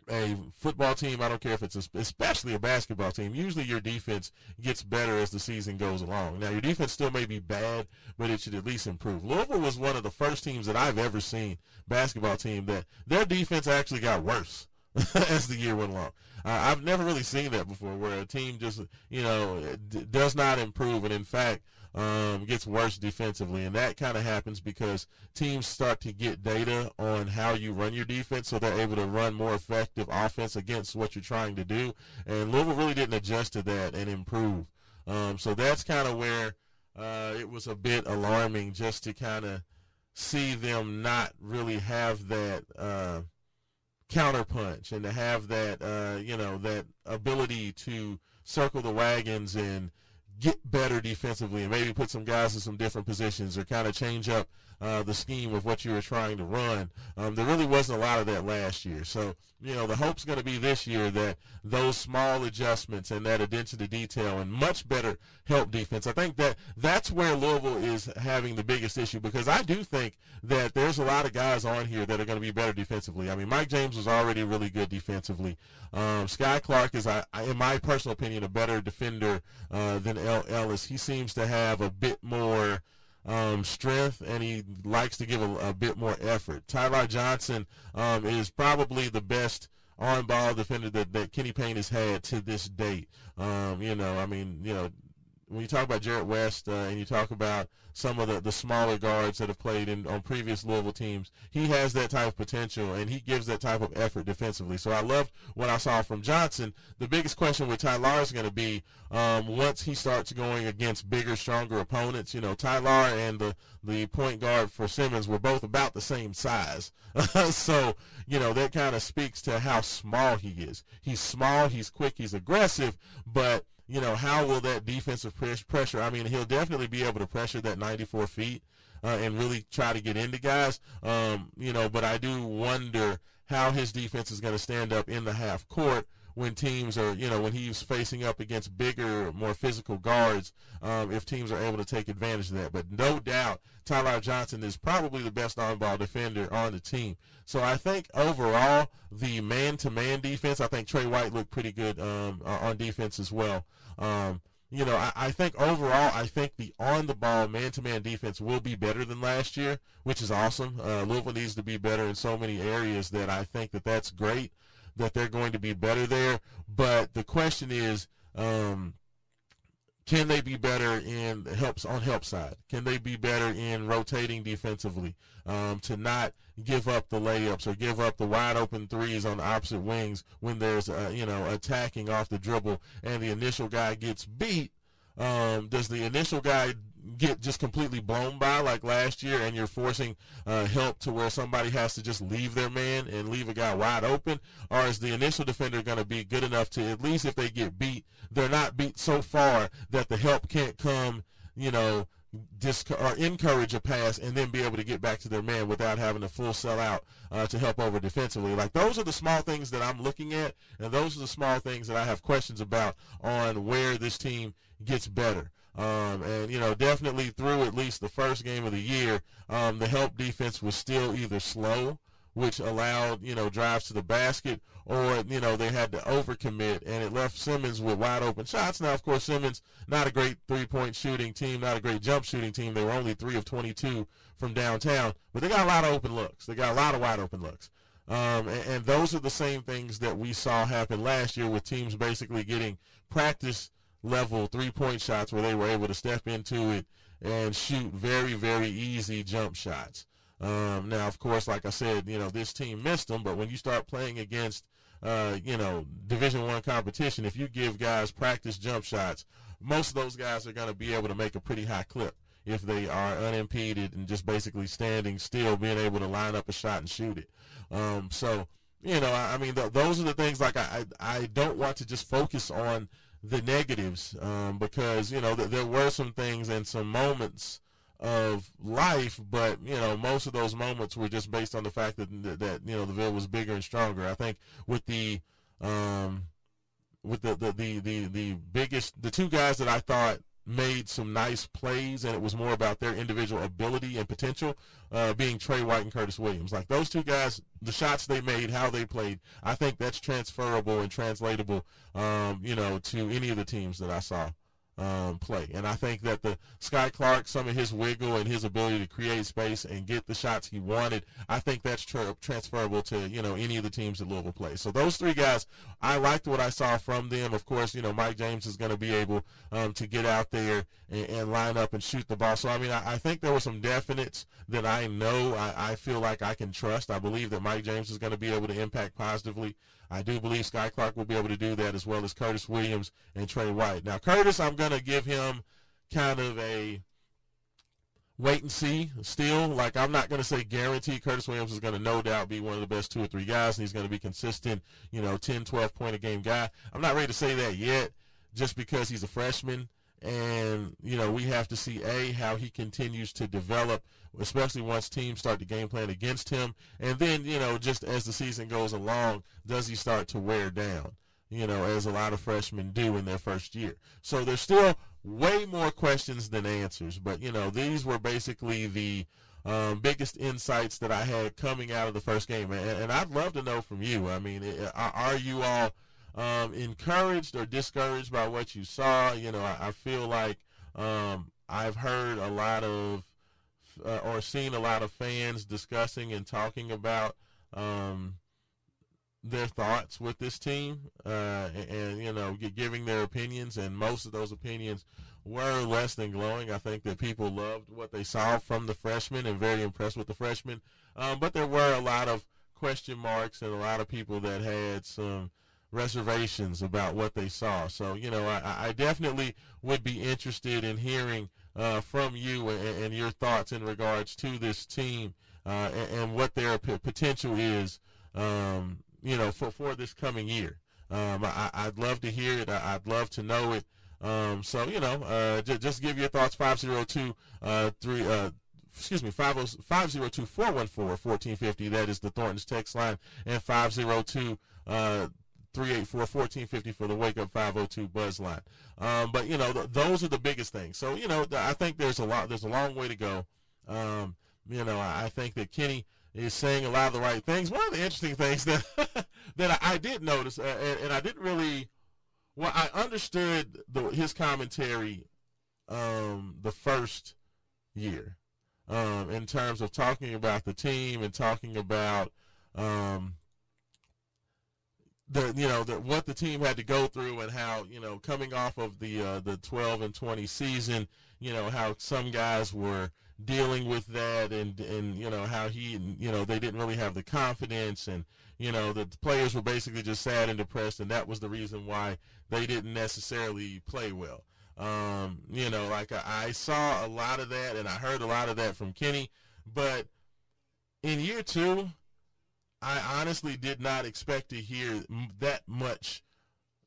a football team, I don't care if it's a, especially a basketball team. Usually your defense gets better as the season goes along. Now your defense still may be bad, but it should at least improve. Louisville was one of the first teams that I've ever seen basketball team that their defense actually got worse as the year went along. I've never really seen that before, where a team just you know d- does not improve, and in fact um, gets worse defensively. And that kind of happens because teams start to get data on how you run your defense so they're able to run more effective offense against what you're trying to do. And Louisville really didn't adjust to that and improve. Um, so that's kind of where uh, it was a bit alarming just to kind of see them not really have that uh, counterpunch and to have that, uh, you know, that ability to circle the wagons and – get better defensively and maybe put some guys in some different positions or kind of change up uh, the scheme of what you were trying to run. Um, there really wasn't a lot of that last year. So, you know, the hope's going to be this year that those small adjustments and that attention to detail and much better help defense. I think that that's where Louisville is having the biggest issue because I do think that there's a lot of guys on here that are going to be better defensively. I mean, Mike James was already really good defensively. Um, Skyy Clark is, I, in my personal opinion, a better defender uh, than El Ellis. He seems to have a bit more um, strength, and he likes to give a, a bit more effort. Ty-Laur Johnson um, is probably the best on ball defender that, that Kenny Payne has had to this date. Um, you know, I mean, you know, when you talk about Jarrod West uh, and you talk about some of the, the smaller guards that have played in on previous Louisville teams, he has that type of potential and he gives that type of effort defensively. So I loved what I saw from Johnson. The biggest question with Ty-Laur is going to be um, once he starts going against bigger, stronger opponents. You know, Ty-Laur and the, the point guard for Simmons were both about the same size. so, you know, that kind of speaks to how small he is. He's small, he's quick, he's aggressive, but you know, how will that defensive pressure? I mean, he'll definitely be able to pressure that 94 feet uh, and really try to get into guys. Um, you know, but I do wonder how his defense is going to stand up in the half court when teams are, you know, when he's facing up against bigger, more physical guards, um, if teams are able to take advantage of that. But no doubt, Ty-Laur Johnson is probably the best on-ball defender on the team. So I think overall, the man-to-man defense, I think Tre White looked pretty good um, on defense as well. Um, you know, I, I, think overall, I think the on-the-ball man-to-man defense will be better than last year, which is awesome. Uh, Louisville needs to be better in so many areas that I think that that's great that they're going to be better there. But the question is, um, can they be better in helps on help side? Can they be better in rotating defensively um, to not give up the layups or give up the wide open threes on the opposite wings when there's you know attacking off the dribble and the initial guy gets beat? Um, does the initial guy get just completely blown by like last year and you're forcing uh, help to where somebody has to just leave their man and leave a guy wide open? Or is the initial defender going to be good enough to at least if they get beat, they're not beat so far that the help can't come, you know, disc- or encourage a pass and then be able to get back to their man without having to full sell out uh, to help over defensively. Like those are the small things that I'm looking at, and those are the small things that I have questions about on where this team gets better. Um, and you know, definitely through at least the first game of the year, um, the help defense was still either slow, which allowed you know drives to the basket, or you know they had to overcommit, and it left Simmons with wide open shots. Now, of course, Simmons not a great three-point shooting team, not a great jump shooting team. They were only three of 22 from downtown, but they got a lot of open looks. They got a lot of wide open looks. Um, and, and those are the same things that we saw happen last year with teams basically getting practice level three point shots where they were able to step into it and shoot very, very easy jump shots. Um, now, of course, like I said, you know, this team missed them, but when you start playing against, uh, you know, Division One competition, if you give guys practice jump shots, most of those guys are going to be able to make a pretty high clip if they are unimpeded and just basically standing still, being able to line up a shot and shoot it. Um, so, you know, I, I mean, th- those are the things like I, I, I don't want to just focus on the negatives um, because you know th- there were some things and some moments of life, but you know most of those moments were just based on the fact that that you know the Ville was bigger and stronger. I think with the um, with the, the the the the biggest the two guys that I thought made some nice plays, and it was more about their individual ability and potential, uh, being Tre White and Curtis Williams. Like those two guys, the shots they made, how they played, I think that's transferable and translatable, um, you know, to any of the teams that I saw um, play. And I think that the Skyy Clark, some of his wiggle and his ability to create space and get the shots he wanted, I think that's tra- transferable to you know any of the teams that Louisville plays. So those three guys, I liked what I saw from them. Of course, you know Mike James is going to be able um, to get out there and, and, line up and shoot the ball. So I mean, I, I think there were some definites that I know I, I feel like I can trust. I believe that Mike James is going to be able to impact positively I do believe Skyy Clark will be able to do that as well as Curtis Williams and Tre White. Now, Curtis, I'm going to give him kind of a wait and see still. Like, I'm not going to say guarantee Curtis Williams is going to no doubt be one of the best two or three guys, and he's going to be consistent, you know, 10, 12 point a game guy. I'm not ready to say that yet just because he's a freshman. And, you know, we have to see, A, how he continues to develop especially once teams start the game plan against him. And then, you know, just as the season goes along, does he start to wear down? You know, as a lot of freshmen do in their first year. So there's still way more questions than answers. But, you know, these were basically the um, biggest insights that I had coming out of the first game. And, and I'd love to know from you. I mean, are you all um, encouraged or discouraged by what you saw? You know, I, I feel like um, I've heard a lot of uh, or seen a lot of fans discussing and talking about um, their thoughts with this team uh, and, and, you know giving their opinions and most of those opinions were less than glowing. I think that people loved what they saw from the freshmen and very impressed with the freshmen. Um, but there were a lot of question marks and a lot of people that had some reservations about what they saw. So you know i, I definitely would be interested in hearing uh, from you and, and, your thoughts in regards to this team uh, and, and, what their p- potential is, um, you know, for, for this coming year. Um, I, would love to hear it. I, would love to know it. Um, so, you know, uh, j- just give your thoughts, 502 uh, 3, uh, excuse me, 502 414 1450. That is the Thornton's text line. And 502 uh, 384-1450 for the Wake Up 502 Buzz line. Um, but, you know, th- those are the biggest things. So, you know, th- I think there's a lot, there's a long way to go. Um, you know, I, I, think that Kenny is saying a lot of the right things. One of the interesting things that, that I, I, did notice, uh, and, and, I didn't really, well, I understood the, his commentary um, the first year um, in terms of talking about the team and talking about, um, the you know the, what the team had to go through and how you know coming off of the uh, the 12 and 20 season, you know how some guys were dealing with that and and you know how he you know they didn't really have the confidence and you know the players were basically just sad and depressed and that was the reason why they didn't necessarily play well. Um, you know, like I, I saw a lot of that and I heard a lot of that from Kenny, but in year two, I honestly did not expect to hear that much.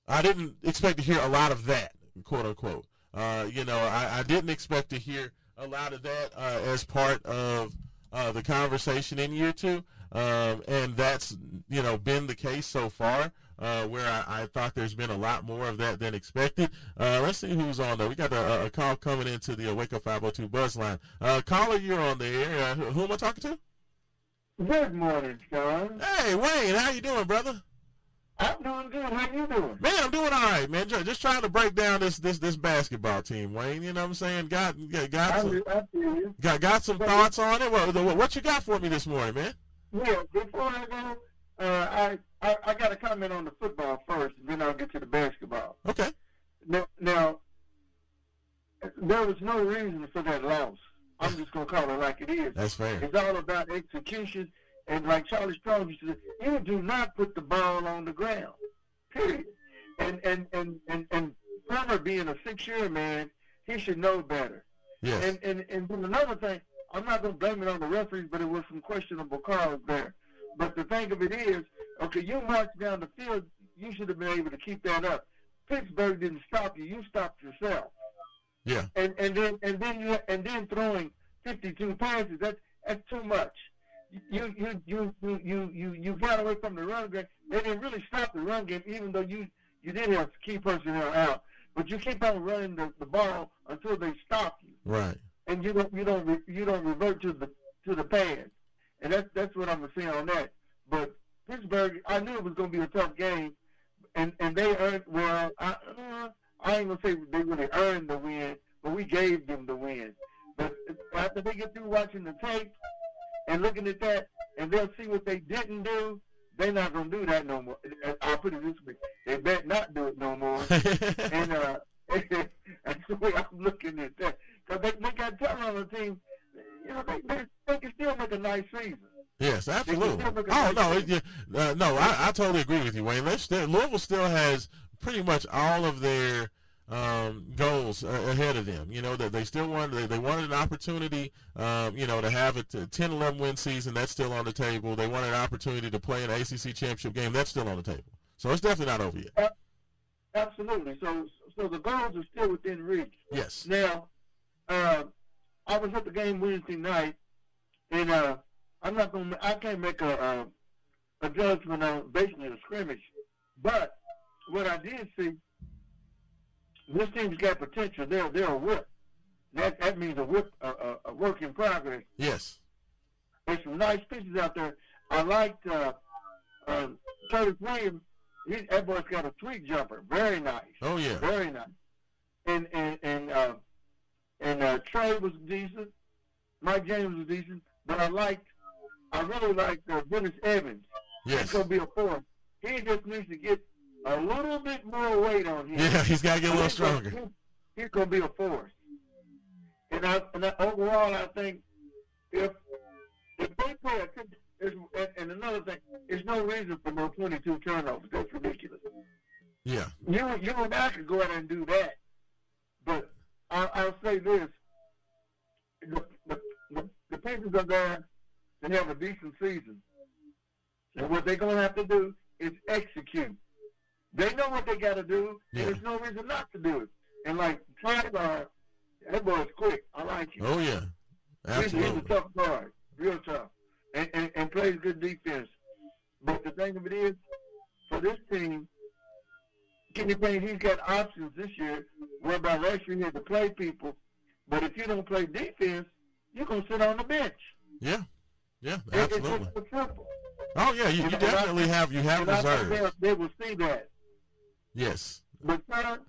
I didn't expect to hear a lot of that, quote unquote. Uh, you know, I, I, didn't expect to hear a lot of that uh, as part of uh, the conversation in year two. Um, and that's, you know, been the case so far. Uh, where I, I, thought there's been a lot more of that than expected. Uh, let's see who's on there. We got a, a call coming into the Wake Up 502 buzz line. Uh, caller, you're on the air. Who, who am I talking to? Good morning, Sean. Hey, Wayne, how you doing, brother? I'm doing good. How you doing? Man, I'm doing all right, man. Just trying to break down this this this basketball team, Wayne. You know what I'm saying? Got got, got some got got some thoughts on it. What, what you got for me this morning, man? Yeah, before I go, uh, I, I I got to comment on the football first, and then I'll get to the basketball. Okay. Now, now there was no reason for that loss. I'm just gonna call it like it is. That's fair. It's all about execution, and like Charlie Strong used to say, you do not put the ball on the ground. Period. And and and and and Plummer being a six-year man, he should know better. Yes. And and and then another thing, I'm not gonna blame it on the referees, but it was some questionable calls there. But the thing of it is, okay, you marched down the field, you should have been able to keep that up. Pittsburgh didn't stop you. You stopped yourself. Yeah. And and then and then you and then throwing 52 passes. That's that's too much. You you you you you you, you got away from the run game. They didn't really stop the run game, even though you you did have key personnel out. But you keep on running the, the ball until they stop you. Right. And you don't you don't re, you don't revert to the to the pass. And that's that's what I'm saying on that. But Pittsburgh, I knew it was going to be a tough game, and and they earned well. I uh, I ain't gonna say they really earned the win, but we gave them the win. But after they get through watching the tape and looking at that, and they'll see what they didn't do, they're not gonna do that no more. I'll put it this way: they better not do it no more. and uh, that's the way I'm looking at that. Because they, they got talent on the team. You know, they, they, they can still make a nice season. Yes, absolutely. Oh no, it, yeah, uh, no, I, I totally agree with you, Wayne. Still, Louisville still has pretty much all of their um, goals uh, ahead of them. You know that they still wanted they, they wanted an opportunity, um, you know, to have a 10, 11 win season. That's still on the table. They wanted an opportunity to play an ACC championship game. That's still on the table. So it's definitely not over yet. Uh, absolutely. So so the goals are still within reach. Yes. Now, uh, I was at the game Wednesday night, and uh, I'm not gonna. I can't make a a, a judgment on basically the scrimmage, but what I did see, this team's got potential. They're they're a whip. That that means a whip, a, a, a work in progress. Yes. There's some nice pieces out there. I liked uh, uh, Curtis Williams. He, that boy's got a sweet jumper. Very nice. Oh yeah. Very nice. And and and uh, and uh, Tre was decent. Mike James was decent. But I liked I really like uh, Dennis Evans. Yes. He's gonna be a force. He just needs to get a little bit more weight on him. Yeah, he's got to get a little stronger. Gonna, he's gonna be a force. And I, and I, overall, I think if if they play attention, there's, and, and another thing, there's no reason for no 22 turnovers. That's ridiculous. Yeah. You you and I could go out and do that, but I, I'll say this: the the, the, the Pacers are going to have a decent season, and what they're going to have to do is execute. They know what they got to do, and Yeah. there's no reason not to do it. And like Ty-Laur, that boy's quick. I like him. Oh yeah. He's, he's a Absolutely. tough guard, real tough, and, and, and plays good defense. But the thing of it is, for this team, Kenny Payne, he's got options this year, whereby last year he had to play people. But if you don't play defense, you're going to sit on the bench. Yeah. Yeah. It- it's Absolutely. just simple. Oh yeah. You, you And I- definitely have you have reserves. they will see that. Yes. But son,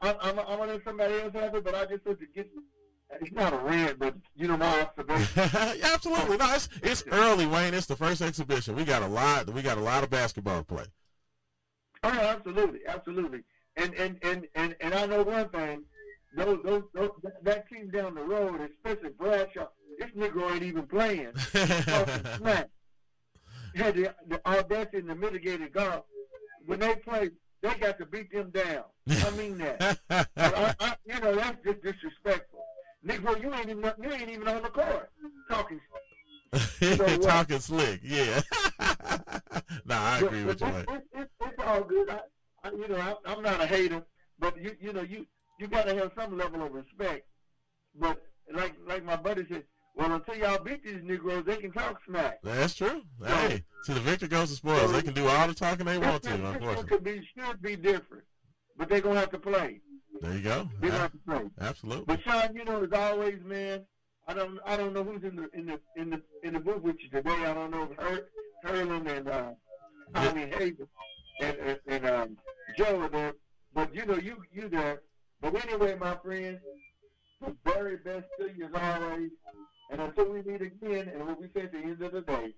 I'm, I'm, I'm going to let somebody else have it, but I just want to get, it's not a rant, but you know my observation. Absolutely. No, it's it's early, Wayne. It's the first exhibition. We got a lot. We got a lot of basketball to play. Oh, absolutely, absolutely. And and and and, and I know one thing. Those, those, those that team down the road, especially Bradshaw, this nigga ain't even playing. Had the, the audacity and the mitigated golf. When they play, they got to beat them down. I mean that. I, I, you know, that's just disrespectful. Negro, you ain't even you ain't even on the court talking. what? Uh, talking slick. Yeah. nah, I agree with you, it's, it's, it's all good. I, I, you know, I, I'm not a hater, but you, you know, you, you got to have some level of respect. But like, like my buddy said, well, until y'all beat these Negroes, they can talk smack. That's true. Hey, see, the victor goes to spoils. They can do all the talking they want to, unfortunately. could be should be different, but they're gonna have to play. There you go. They're gonna have to play. Absolutely. But Sean, you know, as always, man, I don't, I don't know who's in the in the in the in the booth with you today. I don't know if Her, Herlin and uh, Tommy Hazel and and, and um, Joe are there, but you know, you you there. But anyway, my friend, the very best to you as always. And until we meet again, and what we say at the end of the day,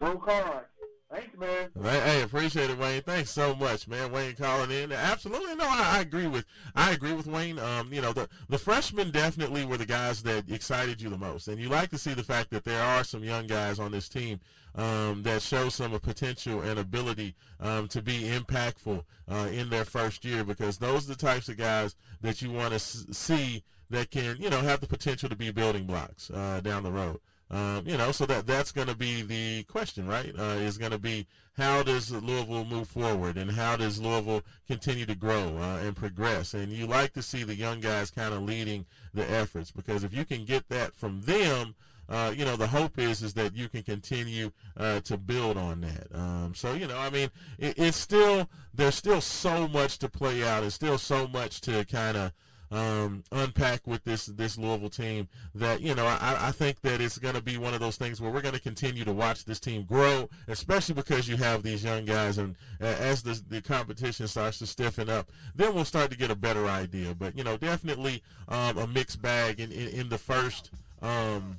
go Cards. Thanks, man. Hey, appreciate it, Wayne. Thanks so much, man. Wayne calling in. Absolutely, no, I, I agree with I agree with Wayne. Um, you know, the the freshmen definitely were the guys that excited you the most, and you like to see the fact that there are some young guys on this team um, that show some potential and ability um, to be impactful uh, in their first year, because those are the types of guys that you want to s- see that can, you know, have the potential to be building blocks uh, down the road. Um, you know, so that that's going to be the question, right? Uh, is going to be how does Louisville move forward and how does Louisville continue to grow uh, and progress? And you like to see the young guys kind of leading the efforts because if you can get that from them, uh, you know, the hope is is that you can continue uh, to build on that. Um, so, you know, I mean, it, it's still there's still so much to play out. There's still so much to kind of um, unpack with this this Louisville team that you know I, I think that it's going to be one of those things where we're going to continue to watch this team grow, especially because you have these young guys, and uh, as the the competition starts to stiffen up, then we'll start to get a better idea. But you know, definitely um, a mixed bag in in, in the first. Um,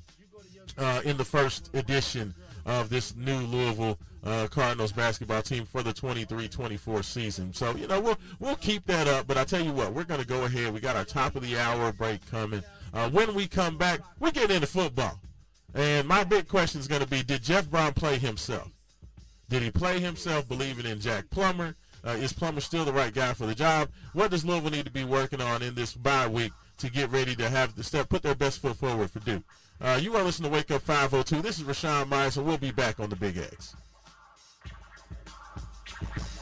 uh, in the first edition of this new Louisville uh, Cardinals basketball team for the 23-24 season. So, you know, we'll, we'll keep that up. But I tell you what, we're going to go ahead. We got our top of the hour break coming. Uh, when we come back, we get into football. And my big question is going to be, did Jeff Brohm play himself? Did he play himself believing in Jack Plummer? Uh, is Plummer still the right guy for the job? What does Louisville need to be working on in this bye week to get ready to have the step, put their best foot forward for Duke? Uh, you are listening to Wake Up 502. This is Raashaan Myers, and we'll be back on the Big X. And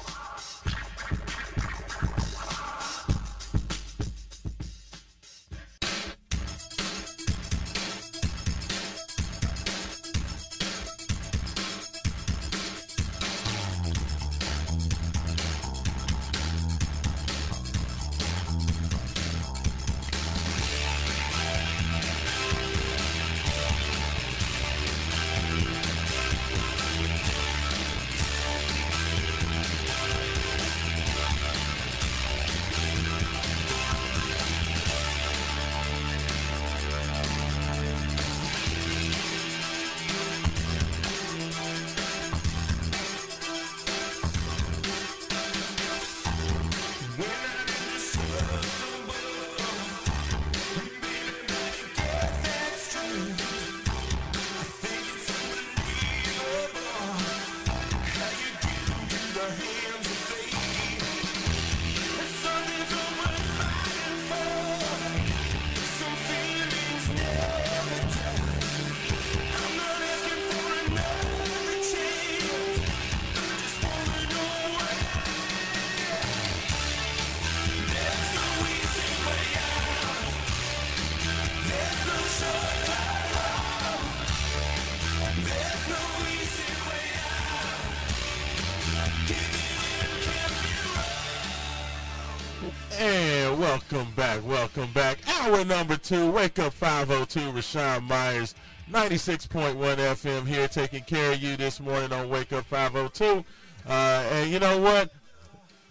welcome back. Hour number two, Wake Up 502, Raashaan Myers, 96.1 FM here taking care of you this morning on Wake Up 502. Uh, and you know what?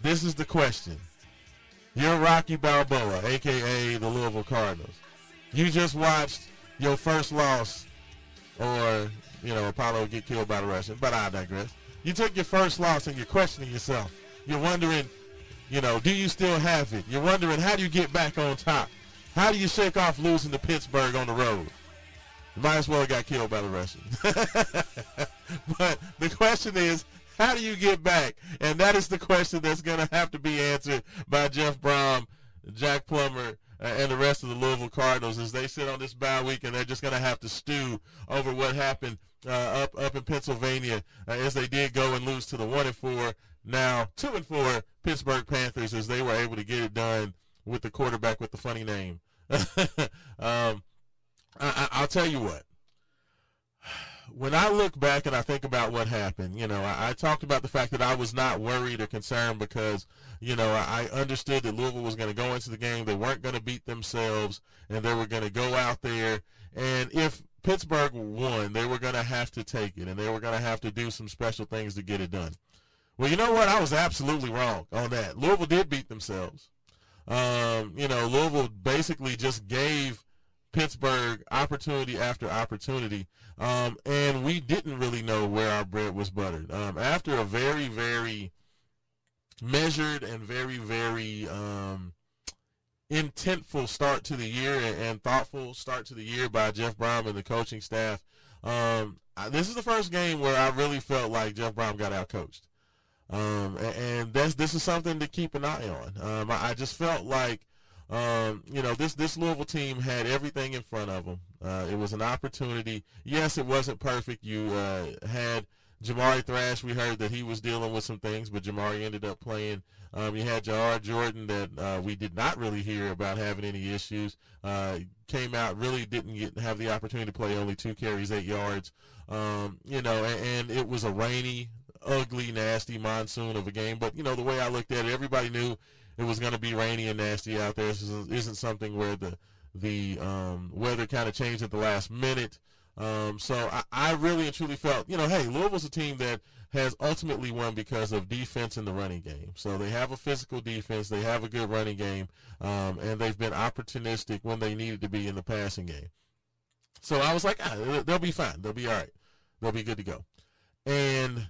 This is the question. You're Rocky Balboa, a.k.a. the Louisville Cardinals. You just watched your first loss, or, you know, Apollo get killed by the Russian, but I digress. You took your first loss and you're questioning yourself. You're wondering, you know, do you still have it? You're wondering how do you get back on top? How do you shake off losing to Pittsburgh on the road? You might as well have got killed by the Russians. but the question is, how do you get back? And that is the question that's going to have to be answered by Jeff Brohm, Jack Plummer, uh, and the rest of the Louisville Cardinals as they sit on this bye week and they're just going to have to stew over what happened uh, up up in Pennsylvania uh, as they did go and lose to the one and four now two and four Pittsburgh Panthers as they were able to get it done with the quarterback with the funny name. um, I, I, will tell you what. When I look back and I think about what happened, you know, I, I, talked about the fact that I was not worried or concerned because, you know, I, I understood that Louisville was going to go into the game. They weren't going to beat themselves, and they were going to go out there. And if Pittsburgh won, they were going to have to take it, and they were going to have to do some special things to get it done. Well, you know what? I was absolutely wrong on that. Louisville did beat themselves. Um, you know, Louisville basically just gave Pittsburgh opportunity after opportunity, um, and we didn't really know where our bread was buttered. Um, after a very, very measured and very, very um, intentful start to the year and, thoughtful start to the year by Jeff Brohm and the coaching staff, um, this is the first game where I really felt like Jeff Brohm got out coached. Um, and, and that's this is something to keep an eye on. Um, I, I, just felt like um, you know, this this Louisville team had everything in front of them. Uh, it was an opportunity. Yes, it wasn't perfect. You uh, had Jamari Thrash. We heard that he was dealing with some things, but Jamari ended up playing. Um, you had Jawhar Jordan that uh, we did not really hear about having any issues. Uh, came out really didn't get have the opportunity to play. Only two carries, eight yards. Um, you know, and, and it was a rainy, ugly, nasty monsoon of a game. But you know, the way I looked at it, everybody knew it was going to be rainy and nasty out there. This isn't something where the the um, weather kind of changed at the last minute. Um, so I, I, really and truly felt, you know, hey, Louisville's a team that has ultimately won because of defense in the running game. So they have a physical defense, they have a good running game, um, and they've been opportunistic when they needed to be in the passing game. So I was like, ah, they'll be fine. They'll be all right. They'll be good to go. And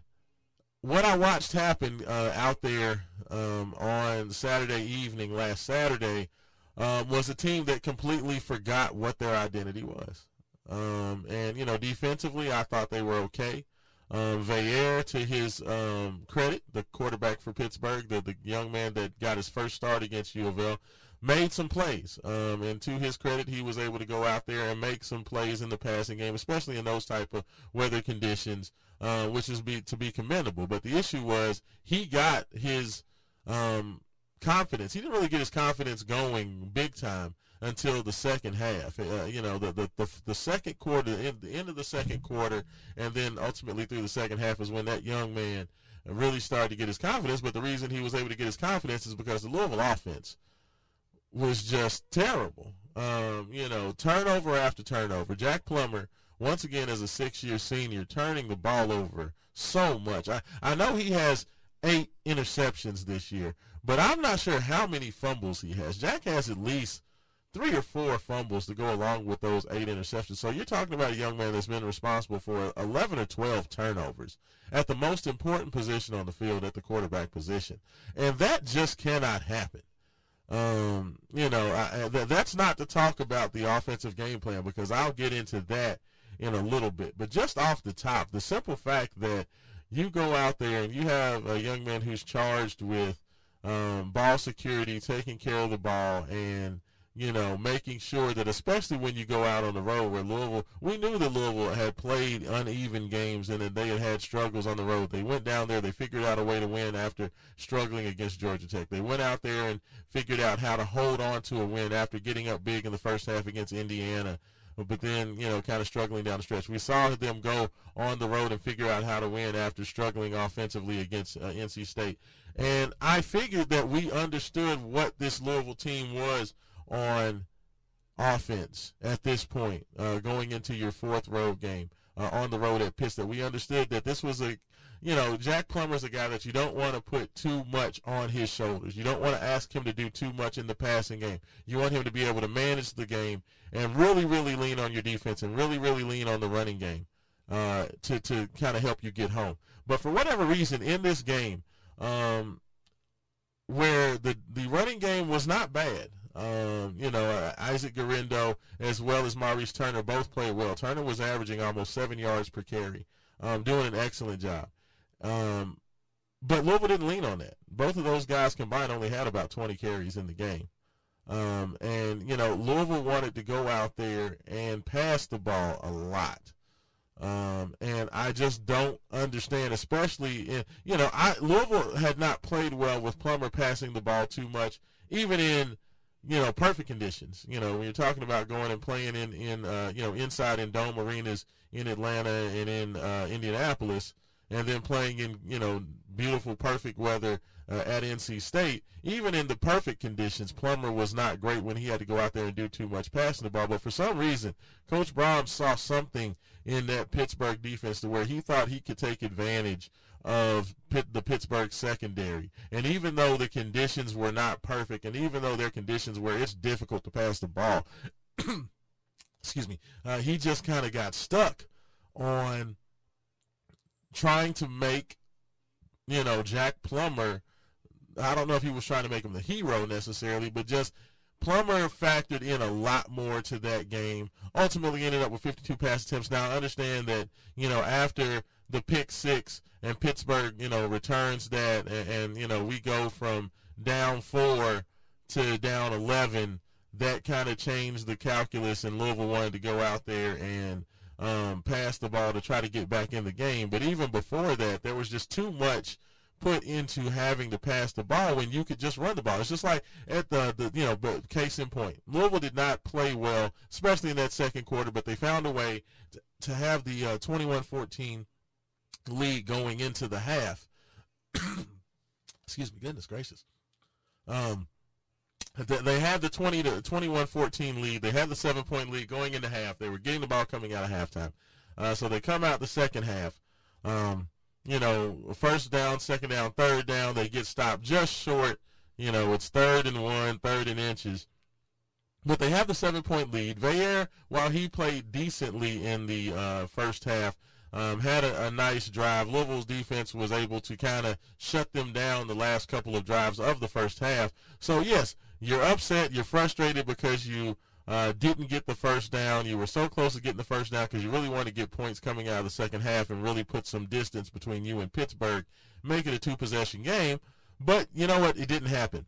what I watched happen uh, out there um, on Saturday evening, last Saturday, um, was a team that completely forgot what their identity was. Um, and, you know, defensively, I thought they were okay. Um, Veilleux, to his um, credit, the quarterback for Pittsburgh, the, the young man that got his first start against U of L, made some plays. Um, and to his credit, he was able to go out there and make some plays in the passing game, especially in those type of weather conditions, uh, which is be, to be commendable. But the issue was he got his um, confidence. He didn't really get his confidence going big time until the second half. Uh, you know, the, the, the the second quarter, the end of the second quarter, and then ultimately through the second half is when that young man really started to get his confidence. But the reason he was able to get his confidence is because the Louisville offense was just terrible. Um, you know, turnover after turnover. Jack Plummer, once again as a six-year senior, turning the ball over so much. I, I know he has eight interceptions this year, but I'm not sure how many fumbles he has. Jack has at least three or four fumbles to go along with those eight interceptions. So you're talking about a young man that's been responsible for 11 or 12 turnovers at the most important position on the field at the quarterback position. And that just cannot happen. Um, you know, I, th- that's not to talk about the offensive game plan because I'll get into that in a little bit. But just off the top, the simple fact that you go out there and you have a young man who's charged with um, ball security, taking care of the ball, and you know, making sure that especially when you go out on the road where Louisville, we knew that Louisville had played uneven games and that they had had struggles on the road. They went down there, they figured out a way to win after struggling against Georgia Tech. They went out there and figured out how to hold on to a win after getting up big in the first half against Indiana but then you know kind of struggling down the stretch. We saw them go on the road and figure out how to win after struggling offensively against uh, NC State. And I figured that we understood what this Louisville team was on offense at this point, uh, going into your fourth road game uh, on the road at Pittsburgh. We understood that this was a, you know, Jack Plummer's a guy that you don't want to put too much on his shoulders. You don't want to ask him to do too much in the passing game. You want him to be able to manage the game and really, really lean on your defense and really, really lean on the running game uh, to to kind of help you get home. But for whatever reason, in this game, um, where the the running game was not bad. Um, you know, uh, Isaac Guerendo as well as Maurice Turner both played well. Turner was averaging almost seven yards per carry, um, doing an excellent job. Um, but Louisville didn't lean on that. Both of those guys combined only had about 20 carries in the game. Um, and, you know, Louisville wanted to go out there and pass the ball a lot. Um, and I just don't understand, especially in, you know, I Louisville had not played well with Plummer passing the ball too much, even in you know, perfect conditions. You know, when you're talking about going and playing in, in uh, you know, inside in dome arenas in Atlanta and in uh, Indianapolis, and then playing in, you know, beautiful, perfect weather uh, at NC State, even in the perfect conditions, Plummer was not great when he had to go out there and do too much passing the ball. But for some reason, Coach Brohm saw something in that Pittsburgh defense to where he thought he could take advantage of Pitt, the Pittsburgh secondary. And even though the conditions were not perfect, and even though there are conditions where it's difficult to pass the ball, excuse me, uh, he just kind of got stuck on trying to make, you know, Jack Plummer. I don't know if he was trying to make him the hero necessarily, but just Plummer factored in a lot more to that game. Ultimately ended up with 52 pass attempts. Now I understand that, you know, after the pick six and Pittsburgh, you know, returns that and, and you know, we go from down four to down 11, that kind of changed the calculus, and Louisville wanted to go out there and um, pass the ball to try to get back in the game. But even before that, there was just too much put into having to pass the ball when you could just run the ball. It's just like at the, the you know, but case in point, Louisville did not play well, especially in that second quarter, but they found a way to, to have the uh, 21-14 lead going into the half. Excuse me, goodness gracious. Um, they had the 20 to 21-14 lead. They had the seven point lead going into half. They were getting the ball coming out of halftime. Uh, so they come out the second half. Um, you know, first down, second down, third down. They get stopped just short. You know, it's third and one, third and inches. But they have the seven point lead. Veilleux, while he played decently in the uh, first half, um, had a, a, nice drive. Louisville's defense was able to kind of shut them down the last couple of drives of the first half. So, yes, you're upset, you're frustrated because you uh, didn't get the first down. You were so close to getting the first down because you really wanted to get points coming out of the second half and really put some distance between you and Pittsburgh, make it a two possession game. But you know what? It didn't happen.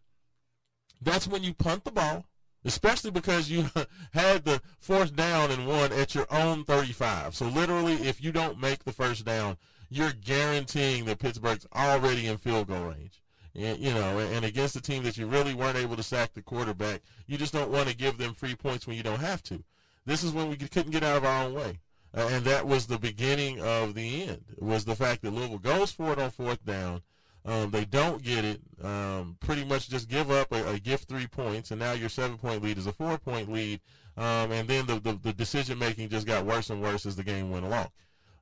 That's when you punt the ball, especially because you had the fourth down and one at your own 35. So literally, if you don't make the first down, you're guaranteeing that Pittsburgh's already in field goal range you know, and against a team that you really weren't able to sack the quarterback, you just don't want to give them free points when you don't have to. This is when we couldn't get out of our own way. Uh, and that was the beginning of the end. Was the fact that Louisville goes for it on fourth down. Um, they don't get it. Um, pretty much just give up a, a, gift three points, and now your seven point lead is a four point lead. Um, and then the, the, the decision making just got worse and worse as the game went along.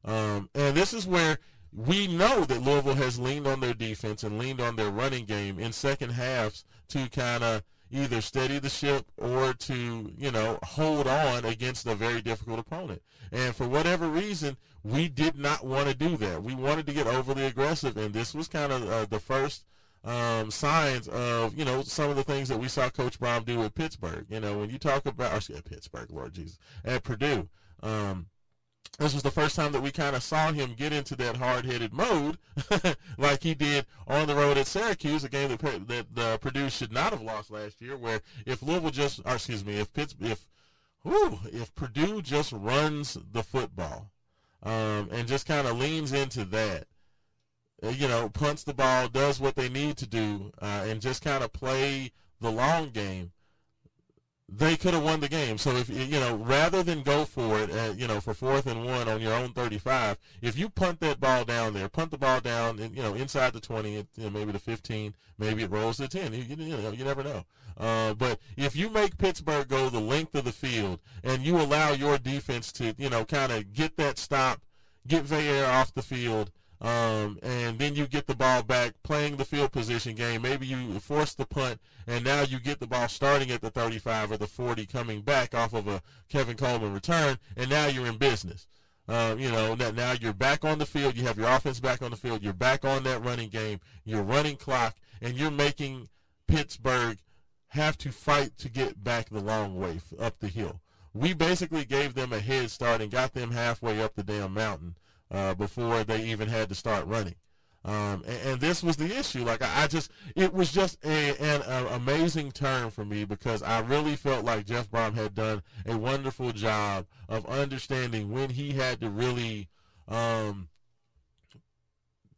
Um, and this is where we know that Louisville has leaned on their defense and leaned on their running game in second halves to kind of either steady the ship or to, you know, hold on against a very difficult opponent. And for whatever reason, we did not want to do that. We wanted to get overly aggressive, and this was kind of uh, the first um, signs of, you know, some of the things that we saw Coach Brohm do at Pittsburgh. You know, when you talk about, or, at Pittsburgh, Lord Jesus, at Purdue, um, this was the first time that we kind of saw him get into that hard-headed mode, like he did on the road at Syracuse, a game that that uh, Purdue should not have lost last year. Where if Louisville just, or excuse me, if Pitts, if whew, if Purdue just runs the football um, and just kind of leans into that, uh, you know, punts the ball, does what they need to do, uh, and just kind of play the long game, they could have won the game. So if you know, rather than go for it, at, you know, for fourth and one on your own 35, if you punt that ball down there, punt the ball down, you know, inside the 20, you know, maybe the 15, maybe it rolls to 10. You, you know, you never know. Uh, but if you make Pittsburgh go the length of the field and you allow your defense to, you know, kind of get that stop, get Veilleux off the field, um, and then you get the ball back playing the field position game. Maybe you force the punt, and now you get the ball starting at the 35 or the 40 coming back off of a Kevin Coleman return, and now you're in business. Uh, you know, now, you're back on the field. You have your offense back on the field. You're back on that running game. You're running clock, and you're making Pittsburgh have to fight to get back the long way up the hill. We basically gave them a head start and got them halfway up the damn mountain uh, before they even had to start running. Um, and, and, this was the issue. Like I, I just, it was just a, an a amazing turn for me because I really felt like Jeff Brohm had done a wonderful job of understanding when he had to really um,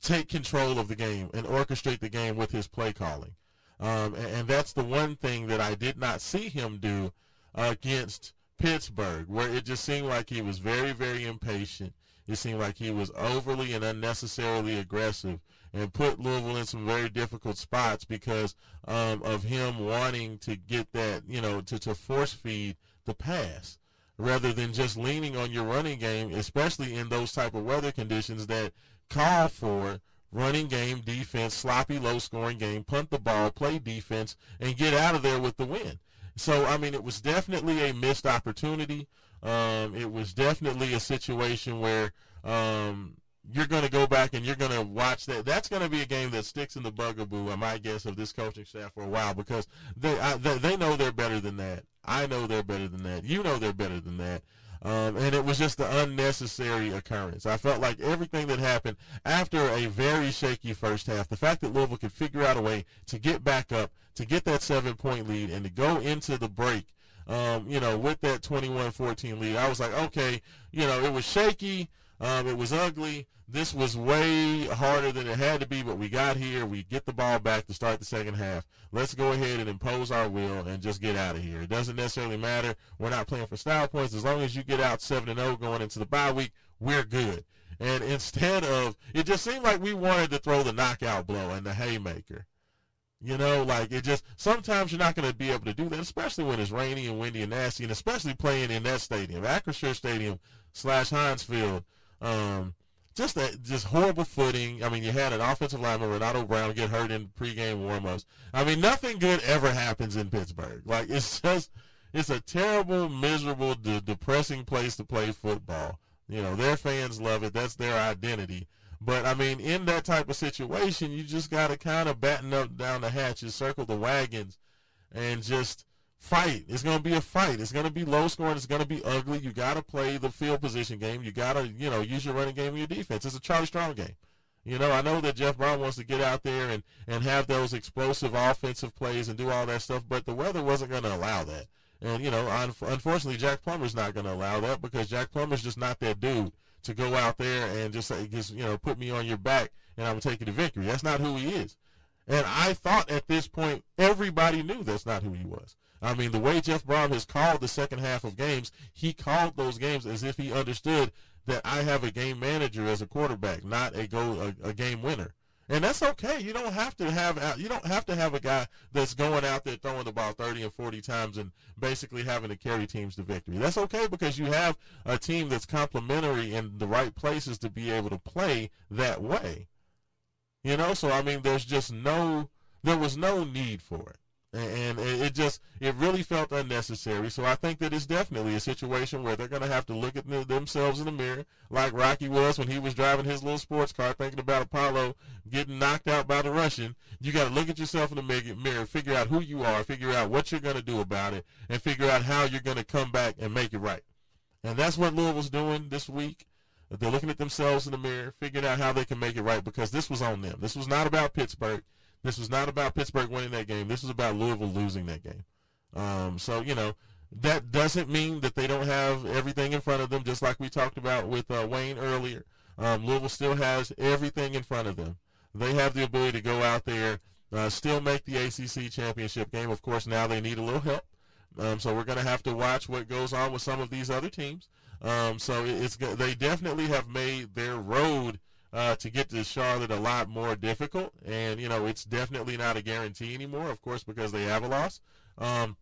take control of the game and orchestrate the game with his play calling. Um, and, and, that's the one thing that I did not see him do against Pittsburgh, where it just seemed like he was very, very impatient. It seemed like he was overly and unnecessarily aggressive and put Louisville in some very difficult spots because um, of him wanting to get that, you know, to, to force feed the pass rather than just leaning on your running game, especially in those type of weather conditions that call for running game, defense, sloppy, low-scoring game, punt the ball, play defense, and get out of there with the win. So, I mean, it was definitely a missed opportunity. Um, it was definitely a situation where um, you're going to go back and you're going to watch that. That's going to be a game that sticks in the bugaboo, I might guess, of this coaching staff for a while because they I, they, they know they're better than that. I know they're better than that. You know they're better than that. Um, and it was just an unnecessary occurrence. I felt like everything that happened after a very shaky first half, the fact that Louisville could figure out a way to get back up, to get that seven point lead, and to go into the break, um, you know, with that 21 14 lead, I was like, okay, you know, it was shaky, um, it was ugly. This was way harder than it had to be, but we got here. We get the ball back to start the second half. Let's go ahead and impose our will and just get out of here. It doesn't necessarily matter. We're not playing for style points. As long as you get out 7 0 going into the bye week, we're good. And instead of, it just seemed like we wanted to throw the knockout blow and the haymaker. You know, like it just, sometimes you're not going to be able to do that, especially when it's rainy and windy and nasty, and especially playing in that stadium, Acrisure Stadium slash Heinz Field. Um, just that just horrible footing. I mean, you had an offensive lineman, Renato Brown, get hurt in pregame warmups. I mean, nothing good ever happens in Pittsburgh. Like it's just it's a terrible, miserable, de- depressing place to play football. You know, their fans love it. That's their identity. But I mean, in that type of situation, you just got to kind of batten up down the hatches, circle the wagons, and just fight. It's going to be a fight. It's going to be low scoring. It's going to be ugly. You got to play the field position game. You got to, you know, use your running game and your defense. It's a Charlie Strong game. You know, I know that Jeff Brohm wants to get out there and, and have those explosive offensive plays and do all that stuff, but the weather wasn't going to allow that. And, you know, un- unfortunately, Jack Plummer's not going to allow that because Jack Plummer's just not that dude to go out there and just, say, just, you know, put me on your back and I'm going to take you to victory. That's not who he is. And I thought at this point everybody knew that's not who he was. I mean, the way Jeff Brohm has called the second half of games, he called those games as if he understood that I have a game manager as a quarterback, not a go a, a game winner. And that's okay. You don't have to have you don't have to have a guy that's going out there throwing the ball 30 and 40 times and basically having to carry teams to victory. That's okay because you have a team that's complementary in the right places to be able to play that way. You know, so I mean there's just no there was no need for it and it just it really felt unnecessary. So I think that it's definitely a situation where they're going to have to look at themselves in the mirror, like Rocky was when he was driving his little sports car, thinking about Apollo getting knocked out by the Russian. You got to look at yourself in the mirror, figure out who you are, figure out what you're going to do about it, and figure out how you're going to come back and make it right. And that's what Louisville's doing this week. They're looking at themselves in the mirror, figuring out how they can make it right because this was on them. This was not about Pittsburgh. This was not about Pittsburgh winning that game. This was about Louisville losing that game. Um, so, you know, that doesn't mean that they don't have everything in front of them, just like we talked about with uh, Wayne earlier. Um, Louisville still has everything in front of them. They have the ability to go out there, uh, still make the ACC championship game. Of course, now they need a little help. Um, so we're going to have to watch what goes on with some of these other teams. Um, so it's they definitely have made their road uh, to get to Charlotte a lot more difficult. And, you know, it's definitely not a guarantee anymore, of course, because they have a loss. Um,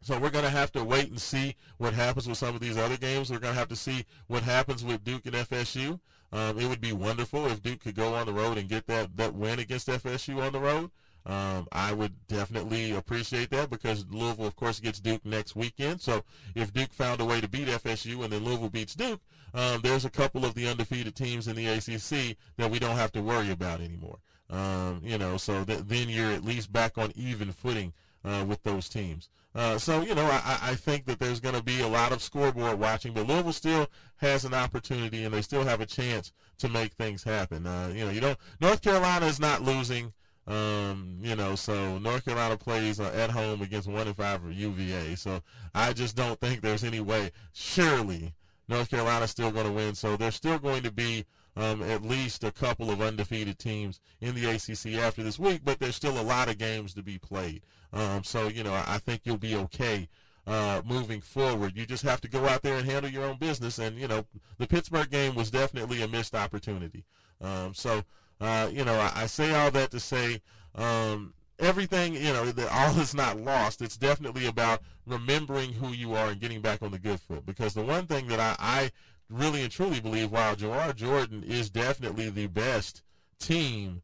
so we're going to have to wait and see what happens with some of these other games. We're going to have to see what happens with Duke and FSU. Um, it would be wonderful if Duke could go on the road and get that, that win against FSU on the road. Um, I would definitely appreciate that because Louisville, of course, gets Duke next weekend. So if Duke found a way to beat FSU and then Louisville beats Duke, um, there's a couple of the undefeated teams in the ACC that we don't have to worry about anymore. Um, you know, so th- then you're at least back on even footing uh, with those teams. Uh, so, you know, I, I think that there's going to be a lot of scoreboard watching, but Louisville still has an opportunity and they still have a chance to make things happen. Uh, you know, you don't, North Carolina is not losing. Um, you know, so North Carolina plays uh, at home against one and five UVA. So I just don't think there's any way. Surely North Carolina's still going to win. So there's still going to be um, at least a couple of undefeated teams in the ACC after this week, but there's still a lot of games to be played. Um, so you know, I think you'll be okay. Uh, moving forward, you just have to go out there and handle your own business. And you know, the Pittsburgh game was definitely a missed opportunity. Um, so uh, you know, I, I, say all that to say um, everything, you know, the, all is not lost. It's definitely about remembering who you are and getting back on the good foot. Because the one thing that I, I really and truly believe, while Jawhar Jordan is definitely the best team,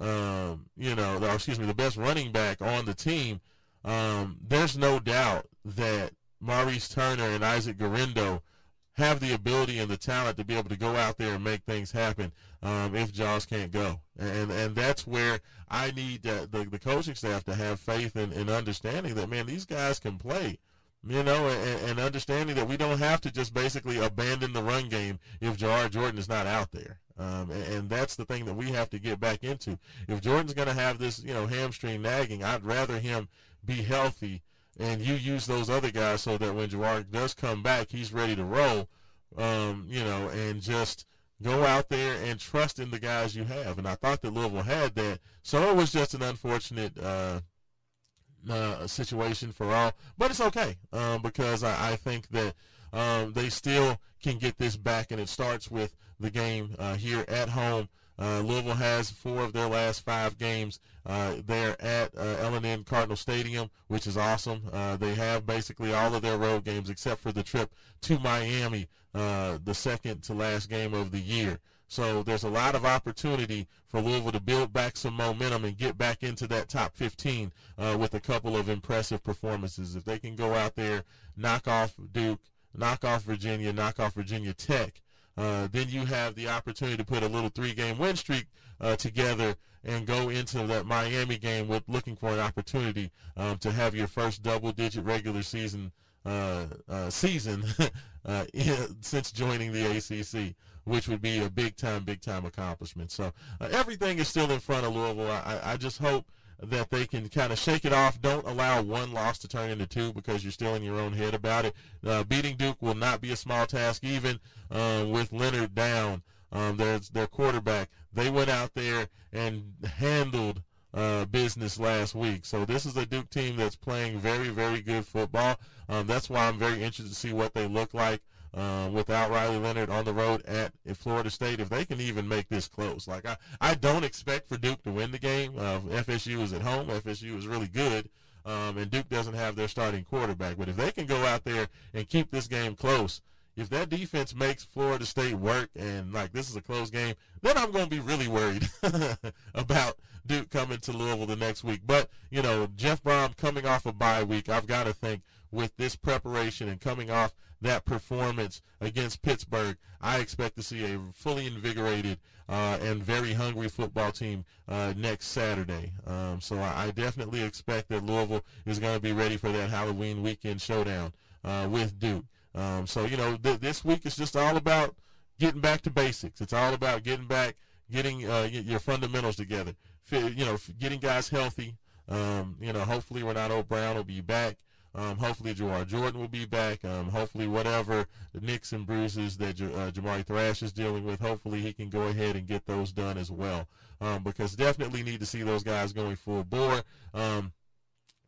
um, you know, or excuse me, the best running back on the team, um, there's no doubt that Maurice Turner and Isaac Guerendo have the ability and the talent to be able to go out there and make things happen um, if Jaws can't go. And and that's where I need uh, the, the coaching staff to have faith and, and understanding that, man, these guys can play. you know, and, and, understanding that we don't have to just basically abandon the run game if Jawhar Jordan is not out there. Um, and, and, that's the thing that we have to get back into. If Jordan's going to have this, you know, hamstring nagging, I'd rather him be healthy and you use those other guys so that when Jawhar does come back, he's ready to roll, um, you know, and just go out there and trust in the guys you have. And I thought that Louisville had that. So it was just an unfortunate uh, uh, situation for all, but it's okay um, because I, I, think that um, they still can get this back, and it starts with the game uh, here at home. Uh, Louisville has four of their last five games uh, there at uh, L&N Cardinal Stadium, which is awesome. Uh, they have basically all of their road games except for the trip to Miami, uh, the second to last game of the year. So there's a lot of opportunity for Louisville to build back some momentum and get back into that top 15 uh, with a couple of impressive performances. If they can go out there, knock off Duke, knock off Virginia, knock off Virginia Tech, uh, then you have the opportunity to put a little three-game win streak uh, together and go into that Miami game with looking for an opportunity um, to have your first double-digit regular season season uh, since joining the ACC which would be a big time, big time accomplishment. So uh, everything is still in front of Louisville. I, I just hope that they can kind of shake it off. Don't allow one loss to turn into two because you're still in your own head about it. Uh, beating Duke will not be a small task, even uh, with Leonard down. Um, their their quarterback. They went out there and handled uh, business last week. So this is a Duke team that's playing very, very good football. Um, that's why I'm very interested to see what they look like uh, without Riley Leonard on the road at Florida State, if they can even make this close. Like I, I don't expect for Duke to win the game. Uh, FSU is at home. FSU is really good. Um, and Duke doesn't have their starting quarterback. But if they can go out there and keep this game close, if that defense makes Florida State work and like this is a close game, then I'm going to be really worried about Duke coming to Louisville the next week. But, you know, Jeff Brohm coming off a bye week, I've got to think with this preparation and coming off that performance against Pittsburgh, I expect to see a fully invigorated uh, and very hungry football team uh, next Saturday. Um, so I, I, definitely expect that Louisville is going to be ready for that Halloween weekend showdown uh, with Duke. Um, so you know th- this week is just all about getting back to basics. It's all about getting back, getting uh, your fundamentals together. You know, getting guys healthy. Um, you know, hopefully Renato Brown will be back. Um, hopefully, Jawhar Jordan will be back. Um, hopefully, whatever the nicks and bruises that uh, Jamari Thrash is dealing with, hopefully he can go ahead and get those done as well. Um, because definitely need to see those guys going full bore. Um,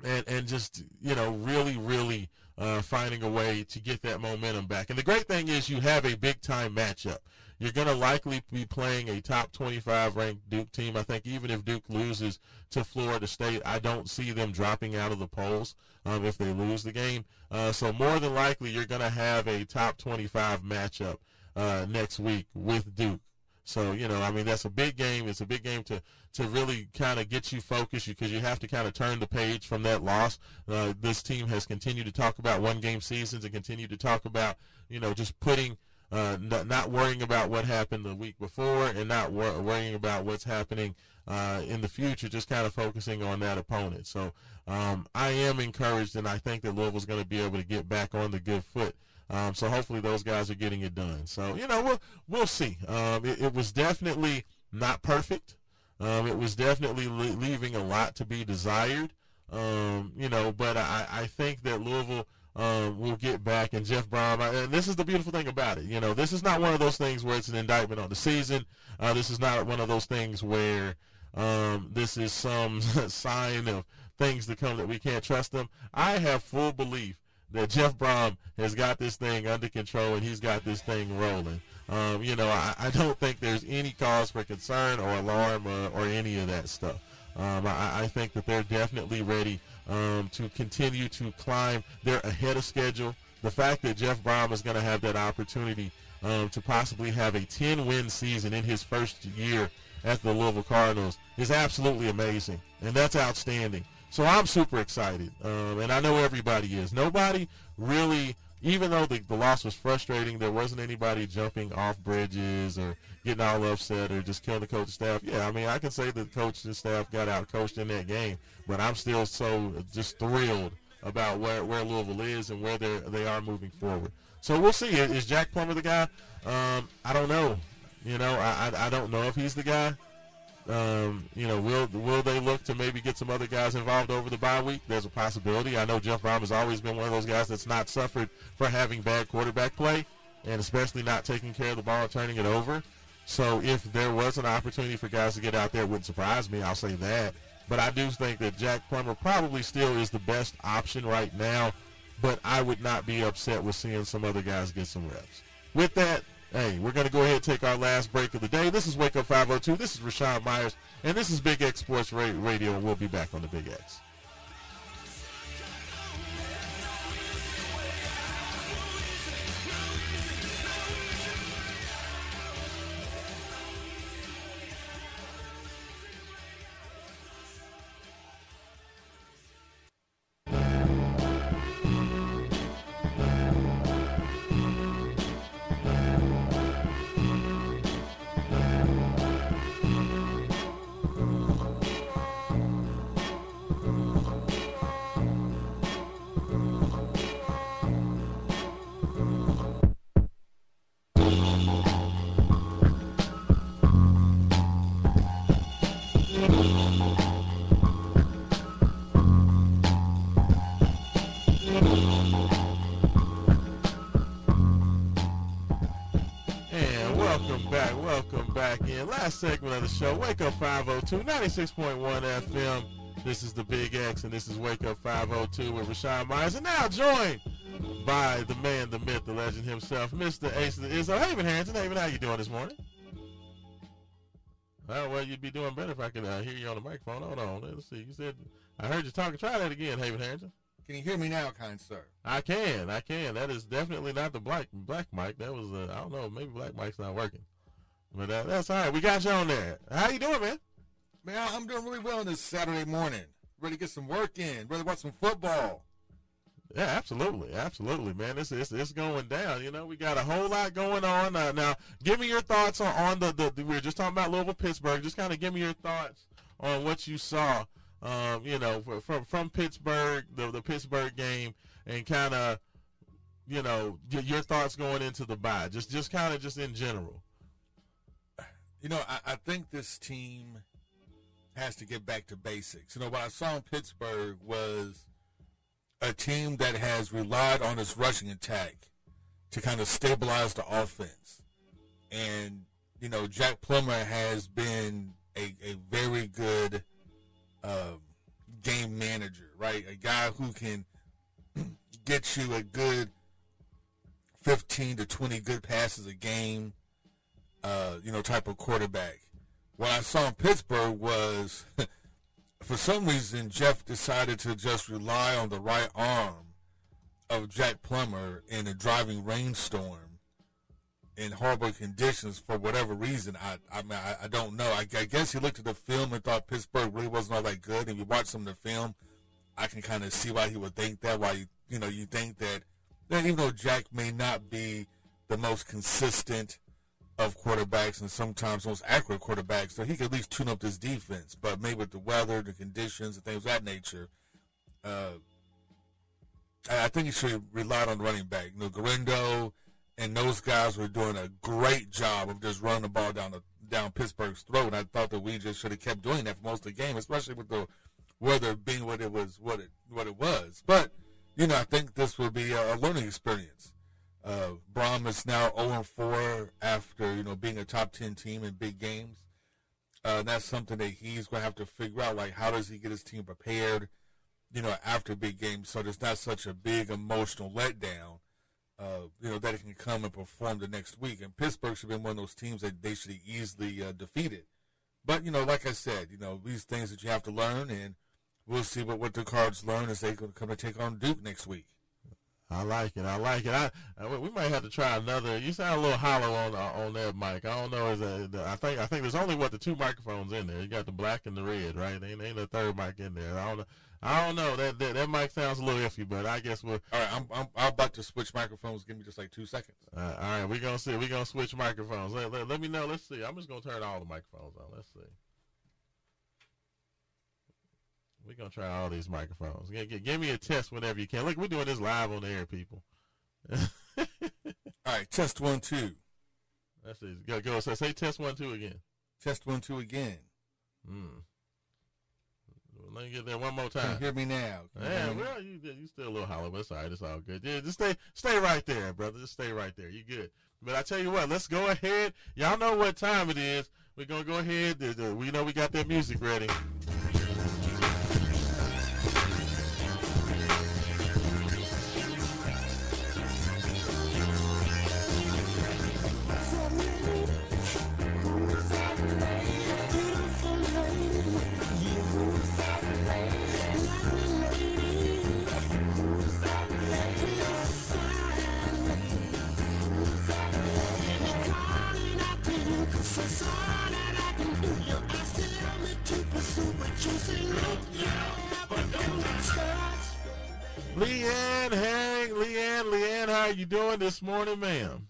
and and just you know really really uh, finding a way to get that momentum back. And the great thing is you have a big time matchup. You're going to likely be playing a top 25 ranked Duke team. I think even if Duke loses to Florida State, I don't see them dropping out of the polls um, if they lose the game. Uh, so more than likely, you're going to have a top 25 matchup uh, next week with Duke. So, you know, I mean, that's a big game. It's a big game to, to really kind of get you focused because you have to kind of turn the page from that loss. Uh, this team has continued to talk about one game seasons and continue to talk about, you know, just putting uh, not, not, worrying about what happened the week before and not wor- worrying about what's happening uh, in the future, just kind of focusing on that opponent. So um, I am encouraged, and I think that Louisville's going to be able to get back on the good foot. Um, so hopefully those guys are getting it done. So you know we'll we'll see. Um, it, it, was definitely not perfect. Um, it was definitely le- leaving a lot to be desired. Um, you know, but I, I think that Louisville um, we'll get back. And Jeff Brohm, and this is the beautiful thing about it. You know, this is not one of those things where it's an indictment on the season. Uh, this is not one of those things where um, this is some sign of things to come that we can't trust them. I have full belief that Jeff Brohm has got this thing under control and he's got this thing rolling. Um, you know, I, I, don't think there's any cause for concern or alarm or, or any of that stuff. Um, I, I, think that they're definitely ready um, to continue to climb. They're ahead of schedule. The fact that Jeff Brohm is going to have that opportunity um, to possibly have a 10-win season in his first year at the Louisville Cardinals is absolutely amazing, and that's outstanding. So I'm super excited, um, and I know everybody is. Nobody really even though the, the loss was frustrating, there wasn't anybody jumping off bridges or getting all upset or just killing the coaching staff. Yeah, I mean, I can say the coaching staff got out coached in that game, but I'm still so just thrilled about where, where Louisville is and where they they are moving forward. So we'll see. Is Jack Plummer the guy? Um, I don't know. You know, I, I, I don't know if he's the guy. Um, you know, will will they look to maybe get some other guys involved over the bye week? There's a possibility. I know Jeff Brohm has always been one of those guys that's not suffered for having bad quarterback play, and especially not taking care of the ball, turning it over. So if there was an opportunity for guys to get out there, it wouldn't surprise me. I'll say that. But I do think that Jack Plummer probably still is the best option right now. But I would not be upset with seeing some other guys get some reps. With that, hey, we're going to go ahead and take our last break of the day. This is Wake Up 502. This is Raashaan Myers, and this is Big X Sports Radio, we'll be back on the Big X. Last segment of the show, Wake Up 502, 96.1 FM. This is the Big X, and this is Wake Up 502 with Raashaan Myers. And now joined by the man, the myth, the legend himself, Mr. Ace of the Izzo. Haven Harrington. Haven, how you doing this morning? Oh, well, you'd be doing better if I could uh, hear you on the microphone. Hold on. Let's see. You said, I heard you talking. Try that again, Haven Harrington. Can you hear me now, kind sir? I can, I can. That is definitely not the black black mic. That was uh, I don't know, maybe black mic's not working, but uh, that's all right. We got you on there. How you doing, man? Man, I'm doing really well on this Saturday morning. Ready to get some work in. Ready to watch some football. Yeah, absolutely, absolutely, man. It's it's, it's going down. You know, we got a whole lot going on uh, now. Give me your thoughts on, on the, the, the we were just talking about Louisville, Pittsburgh. Just kind of give me your thoughts on what you saw. Um, you know, from from Pittsburgh, the the Pittsburgh game, and kind of, you know, your, your thoughts going into the bye. Just just kind of just in general. You know, I, I think this team has to get back to basics. You know, what I saw in Pittsburgh was a team that has relied on its rushing attack to kind of stabilize the offense. And, you know, Jack Plummer has been a, a very good um, game manager, right? A guy who can get you a good 15 to 20 good passes a game, uh, you know, type of quarterback. What I saw in Pittsburgh was, for some reason, Jeff decided to just rely on the right arm of Jack Plummer in a driving rainstorm in horrible conditions for whatever reason. I I mean I, I don't know. I, I, guess he looked at the film and thought Pittsburgh really wasn't all that good. And you watch some of the film, I can kind of see why he would think that. Why you you know you think that that even though Jack may not be the most consistent of quarterbacks and sometimes most accurate quarterbacks, so he could at least tune up this defense. But maybe with the weather, the conditions, and things of that nature. Uh, I think he should relied on the running back. You know, Guerendo and those guys were doing a great job of just running the ball down the, down Pittsburgh's throat. And I thought that we just should have kept doing that for most of the game, especially with the weather being what it was, what it what it was. But you know, I think this will be a learning experience. Uh, Brohm is now 0 4 after you know being a top 10 team in big games. Uh, that's something that he's going to have to figure out. Like, how does he get his team prepared? You know, after big games, so there's not such a big emotional letdown uh, you know, that it can come and perform the next week. And Pittsburgh should be one of those teams that they should easily uh, defeated. But, you know, like I said, you know, these things that you have to learn, and we'll see what, what the Cards learn as they come to take on Duke next week. I like it. I like it. I, I, we might have to try another. You sound a little hollow on uh, on that mic. I don't know. Is that, I think I think there's only what the two microphones in there. You got the black and the red, right? Ain't ain't a third mic in there. I don't know. I don't know. That, that that mic sounds a little iffy, but I guess we'll. All right, I'm I'm, I'm about to switch microphones. Give me just like two seconds. Uh, all right, we're gonna see. We're gonna switch microphones. Let, let, let me know. Let's see. I'm just gonna turn all the microphones on. Let's see. We We're gonna try all these microphones. G- g- give me a test whenever you can. Look, we're doing this live on the air, people. All right, test one, two. That's it. Go, go. So say test one, two again. Test one, two again. Hmm. Let me get there one more time. you hear me now? You Yeah, me? well, you you still a little hollow, but it's all right. It's all good. Yeah, just stay stay right there, brother. Just stay right there. You good. But I tell you what, let's go ahead. Y'all know what time it is. We're gonna go ahead. We know we got that music ready. Lee Ann, hey, Lee Ann, Leanne, how are you doing this morning, ma'am?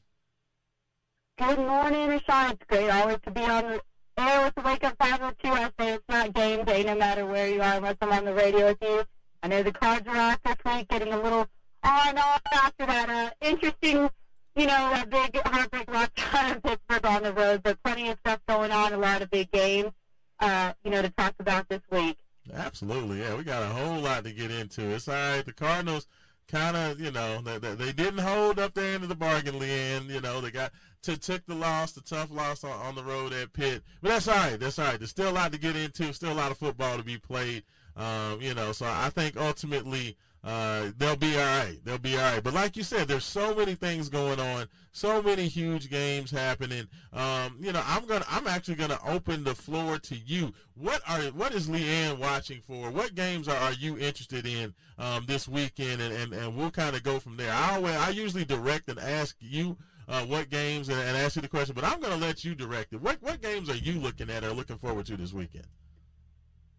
Good morning, Raashaan. It's great always to be on the air with the Wake Up 502. I say it's not game day no matter where you are unless I'm on the radio with you. I know the cards are off this week, getting a little on off after that uh, interesting, you know, that big heartbreak loss time in Pittsburgh on the road, but plenty of stuff going on, a lot of big games, uh, you know, to talk about this week. Absolutely, yeah. We got a whole lot to get into. It's all right. The Cardinals kind of, you know, they, they, didn't hold up their end of the bargain, Lee Ann. You know, they got to took the loss, the tough loss on, on the road at Pitt. But that's all right. That's all right. There's still a lot to get into. Still a lot of football to be played. Um, you know, so I think ultimately uh, they'll be all right. They'll be all right. But like you said, there's so many things going on, so many huge games happening. Um, you know, I'm gonna, I'm actually gonna open the floor to you. What are, what is Lee Ann watching for? What games are, are you interested in um, this weekend? And, and, and we'll kind of go from there. I always, I usually direct and ask you. Uh, what games and, and ask you the question, but I'm going to let you direct it. What what games are you looking at or looking forward to this weekend?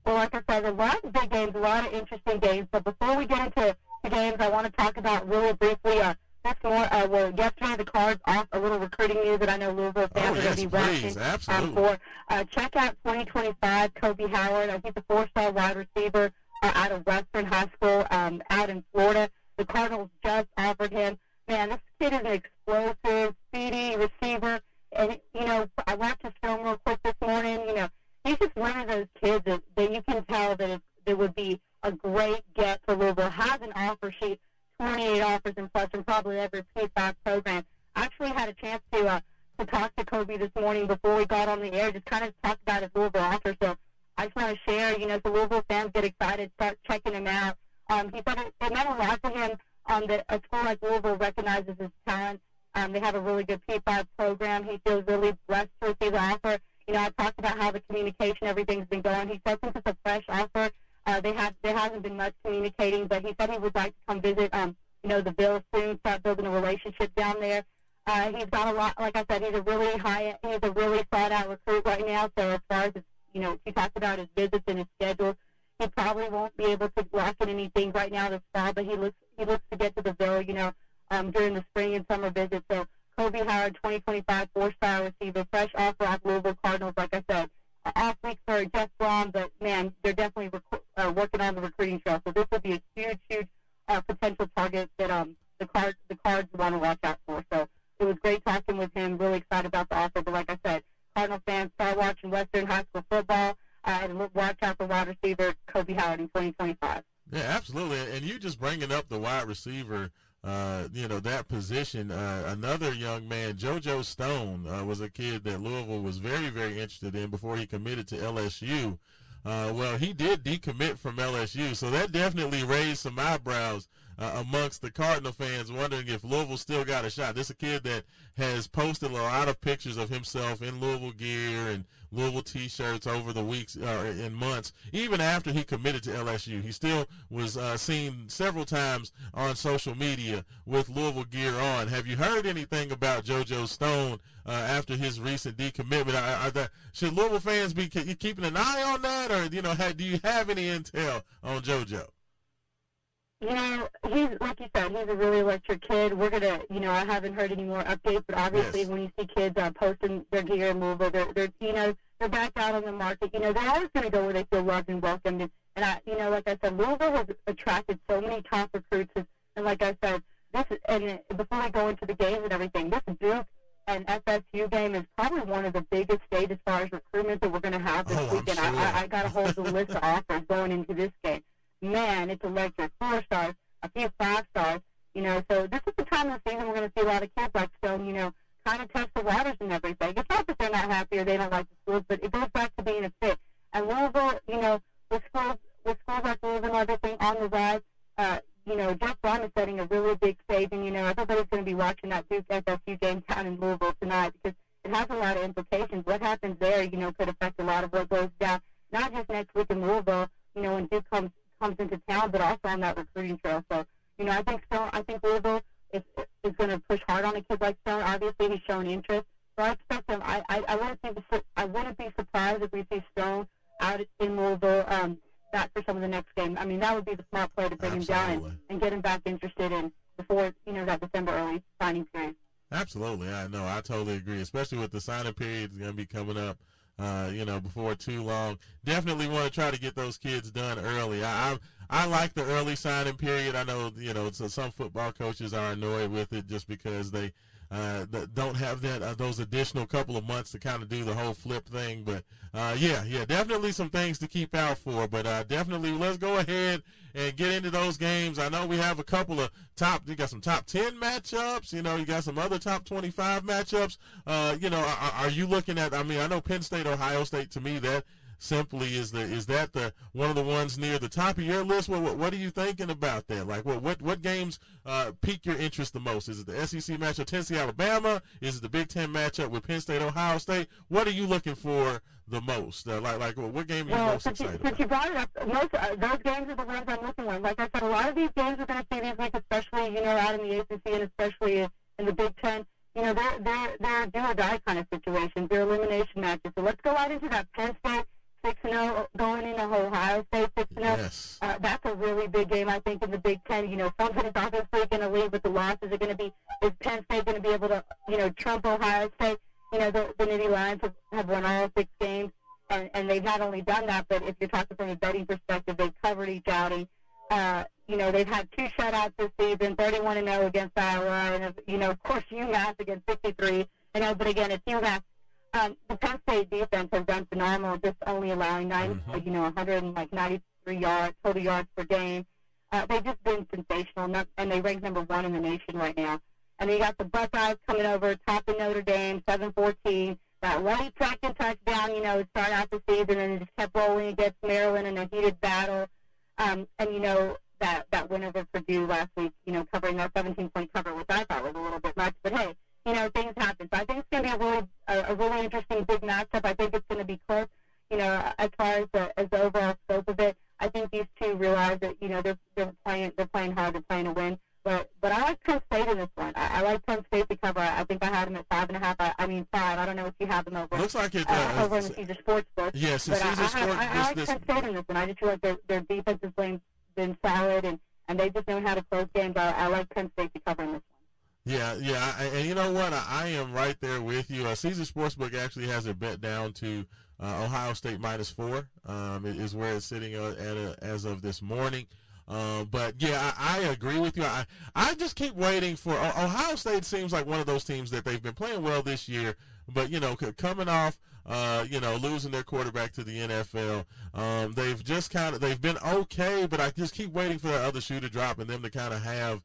Well, like I said, a lot of big games, a lot of interesting games. But before we get into the games, I want to talk about really briefly. Uh, this more, uh, well, yesterday the cards off a little recruiting news that I know Louisville fans Oh, are going to be please. watching Absolutely. um, for. Uh, check out 2025 Kobe Howard. Uh, he's a four-star wide receiver uh, out of Western High School um, out in Florida. The Cardinals just offered him. Man, this kid is an explosive, speedy receiver. And, you know, I watched his film real quick this morning. You know, he's just one of those kids that, that you can tell that it, it would be a great get for Louisville. Has an offer sheet, 28 offers in plus, and probably every P5 program. I actually had a chance to uh, to talk to Kobe this morning before we got on the air, just kind of talk about his Louisville offer. So I just want to share, you know, so Louisville fans get excited, start checking him out. Um, he said it, it meant a lot to him um, that a school like Louisville recognizes his talent. Um, they have a really good P5 program. He feels really blessed to receive the offer. You know, I talked about how the communication, everything's been going. He said since it's a fresh offer, uh, they have there hasn't been much communicating, but he said he would like to come visit, um, you know, the Bills soon, start building a relationship down there. Uh, he's got a lot, like I said, he's a really high, he's a really thought out recruit right now. So as far as his, you know, he talked about his visits and his schedule, he probably won't be able to lock in anything right now this fall, but he looks he looks to get to the Ville, you know, um, during the spring and summer visits. So Kobe Howard, 2025 four-star receiver, fresh off Louisville Cardinals. Like I said, uh, off week for Jeff Brohm, but man, they're definitely rec- uh, working on the recruiting trail. So this will be a huge, huge uh, potential target that um the cards the cards want to watch out for. So it was great talking with him. Really excited about the offer. But like I said, Cardinal fans start watching Western High School football uh, and watch out for wide receiver Kobe Howard in 2025. Yeah, absolutely. And you just bringing up the wide receiver, uh, you know, that position. Uh, another young man, JoJo Stone, uh, was a kid that Louisville was very, very interested in before he committed to LSU. Uh, well, he did decommit from LSU, so that definitely raised some eyebrows uh, amongst the Cardinal fans, wondering if Louisville still got a shot. This is a kid that has posted a lot of pictures of himself in Louisville gear and Louisville T-shirts over the weeks uh, and months. Even after he committed to LSU, he still was uh, seen several times on social media with Louisville gear on. Have you heard anything about JoJo Stone uh, after his recent decommitment? Are, are should Louisville fans be keeping an eye on that, or you know, have, do you have any intel on JoJo? You know, he's like you said, he's a really electric kid. We're gonna, you know, I haven't heard any more updates, but obviously Yes. when you see kids uh, posting their gear and Louisville, they're, they're, you know, they're back out on the market. You know, they're always gonna go where they feel loved and welcomed, and, And I, you know, like I said, Louisville has attracted so many top recruits, and, and like I said, this and before we go into the games and everything, this Duke and FSU game is probably one of the biggest state as far as recruitment that we're going to have this Oh, weekend. sure. I, I, I got a hold of the list of offers going into this game. Man, it's electric. Four stars, a few five stars. You know, so this is the time of the season we're going to see a lot of kids like Stone. You know, kind of test the waters and everything. It's not that they're not happy or they don't like the schools, but it goes back to being a fit. And Louisville, you know, with schools with schools like Louisville and everything on the rise, uh, you know, Jeff Brohm is setting a really big stage, and you know, everybody's going to be watching that Duke FSU game down in Louisville tonight because it has a lot of implications. What happens there, you know, could affect a lot of what goes down, not just next week in Louisville, you know, when Duke comes comes into town, but also on that recruiting trail. So, you know, I think Stone, I think Louisville is is going to push hard on a kid like Stone. Obviously, he's shown interest, so I expect him. I I, I wouldn't be I wouldn't be surprised if we see Stone out in Louisville. Um, back for some of the next game. I mean, that would be the smart play to bring him down and, and get him back interested in before you know that December early signing period. Absolutely, I know. I totally agree, especially with the signing period is going to be coming up. Uh, you know, before too long. Definitely want to try to get those kids done early. I, I I like the early signing period. I know you know so some football coaches are annoyed with it just because they uh, don't have that uh, those additional couple of months to kind of do the whole flip thing. But uh, yeah, yeah, definitely some things to keep out for. But uh, definitely, let's go ahead and get into those games. I know we have a couple of top. You got some top ten matchups. You know, you got some other top twenty-five matchups. Uh, you know, are, are you looking at? I mean, I know Penn State, Ohio State. To me, that simply is the is that the one of the ones near the top of your list? What what, what are you thinking about that? Like what what what games uh, pique your interest the most? Is it the SEC matchup Tennessee Alabama? Is it the Big Ten matchup with Penn State Ohio State? What are you looking for the most? Uh, like like what game are you Well, most since you, excited since you brought it up, most uh, those games are the ones I'm looking for. Like I said, a lot of these games we're going to see this week, especially you know out in the ACC and especially in the Big Ten. You know, they're they're they're do or die kind of situations. They're elimination matches. So let's go right into that Penn State six and zero going into Ohio State six and zero. Yes. Uh, that's a really big game, I think, in the Big Ten. You know, somebody's obviously going to leave with the losses. Are going to be is Penn State going to be able to, you know, trump Ohio State? You know, the, the Nittany Lions have, have won all six games, they've not only done that, but if you're talking from a betting perspective, they've covered each outing. Uh, you know, they've had two shutouts this season, 31 and 0 against Iowa, and you know, of course, UMass against 53. You know, but again, it's UMass. Um, the Penn State defense has done phenomenal, just only allowing nine, Mhm. you know, 193 yards total yards per game. Uh, they've just been sensational, not- and they rank number one in the nation right now. And you got the Buckeyes coming over, topping Notre Dame, 7-14. That Tracton touchdown, you know, start out the season, and just kept rolling against Maryland in a heated battle. Um, and you know that that win over Purdue last week, you know, covering that 17-point cover, which I thought was a little bit much. But hey, you know, things happen. So I think it's going to be a really a, a really interesting big matchup. I think it's going to be close. You know, as far as the as the overall scope of it, I think these two realize that you know they're they're playing they're playing hard, they're playing to win. But but I like Penn State in this one. I, I like Penn State to cover. I think I had them at five and a half. I, I mean five. I don't know if you have them over Looks like it. uh, Uh, over in the Caesar Sports book. yes, But I, I, Caesar Sport. I, I like this, Penn State in this one. I just feel like their their defense has been been solid and and they just know how to close games. I, I like Penn State to cover in this one. Yeah, yeah, I, and you know what? I, I am right there with you. Uh, Caesar Sportsbook actually has it bet down to uh, Ohio State minus four. Um, it is where it's sitting uh, at uh, as of this morning. Uh, but yeah, I, I agree with you. I I just keep waiting for Ohio State. Seems like one of those teams that they've been playing well this year, but you know, coming off. Uh, you know, losing their quarterback to the NFL. Um, they've just kind of they've been okay, but I just keep waiting for that other shoe to drop and them to kind of have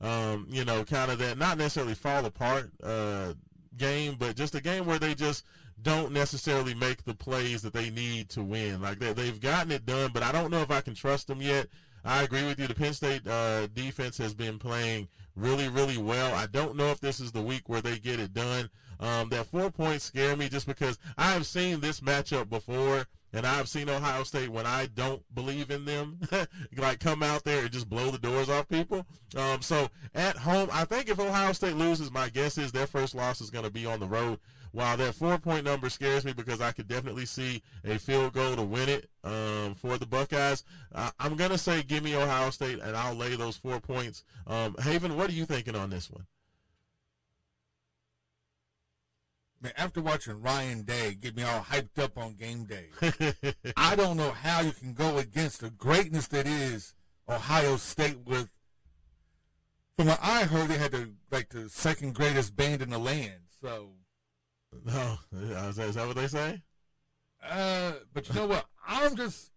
um, you know, kind of that not necessarily fall apart uh, game, but just a game where they just don't necessarily make the plays that they need to win. Like they, they've gotten it done, but I don't know if I can trust them yet. I agree with you. The Penn State uh, defense has been playing really, really well. I don't know if this is the week where they get it done. Um, that four points scare me just because I have seen this matchup before, and I've seen Ohio State when I don't believe in them, like come out there and just blow the doors off people. Um, so at home, I think if Ohio State loses, my guess is their first loss is going to be on the road. While that four point number scares me because I could definitely see a field goal to win it um, for the Buckeyes. I, I'm going to say give me Ohio State and I'll lay those four points. Um, Haven, what are you thinking on this one? Man, after watching Ryan Day get me all hyped up on game day, I don't know how you can go against the greatness that is Ohio State with. From what I heard, they had the like the second greatest band in the land. So, no, is that, is that what they say? uh, but you know what? I'm just,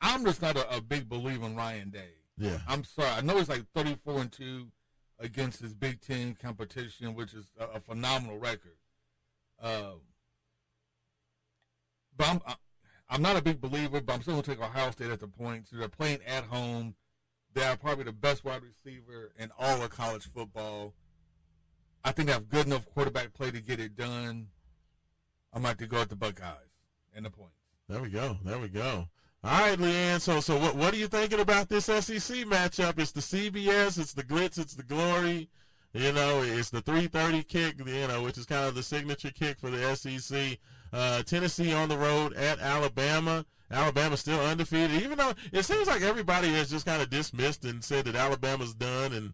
I'm just not a, a big believer in Ryan Day. Yeah. I'm sorry. I know he's like 34 and two against his Big Ten competition, which is a, a phenomenal record. Uh, but I'm I'm not a big believer, but I'm still gonna take Ohio State at the points. They're playing at home. They are probably the best wide receiver in all of college football. I think they have good enough quarterback play to get it done. I'm about to go at the Buckeyes and the points. There we go. There we go. All right, Lee Ann. So, so what, what are you thinking about this SEC matchup? It's the CBS, it's the glitz, it's the glory. You know, it's the 3:30 kick. You know, which is kind of the signature kick for the SEC. Uh, Tennessee on the road at Alabama. Alabama still undefeated, even though it seems like everybody has just kind of dismissed and said that Alabama's done, and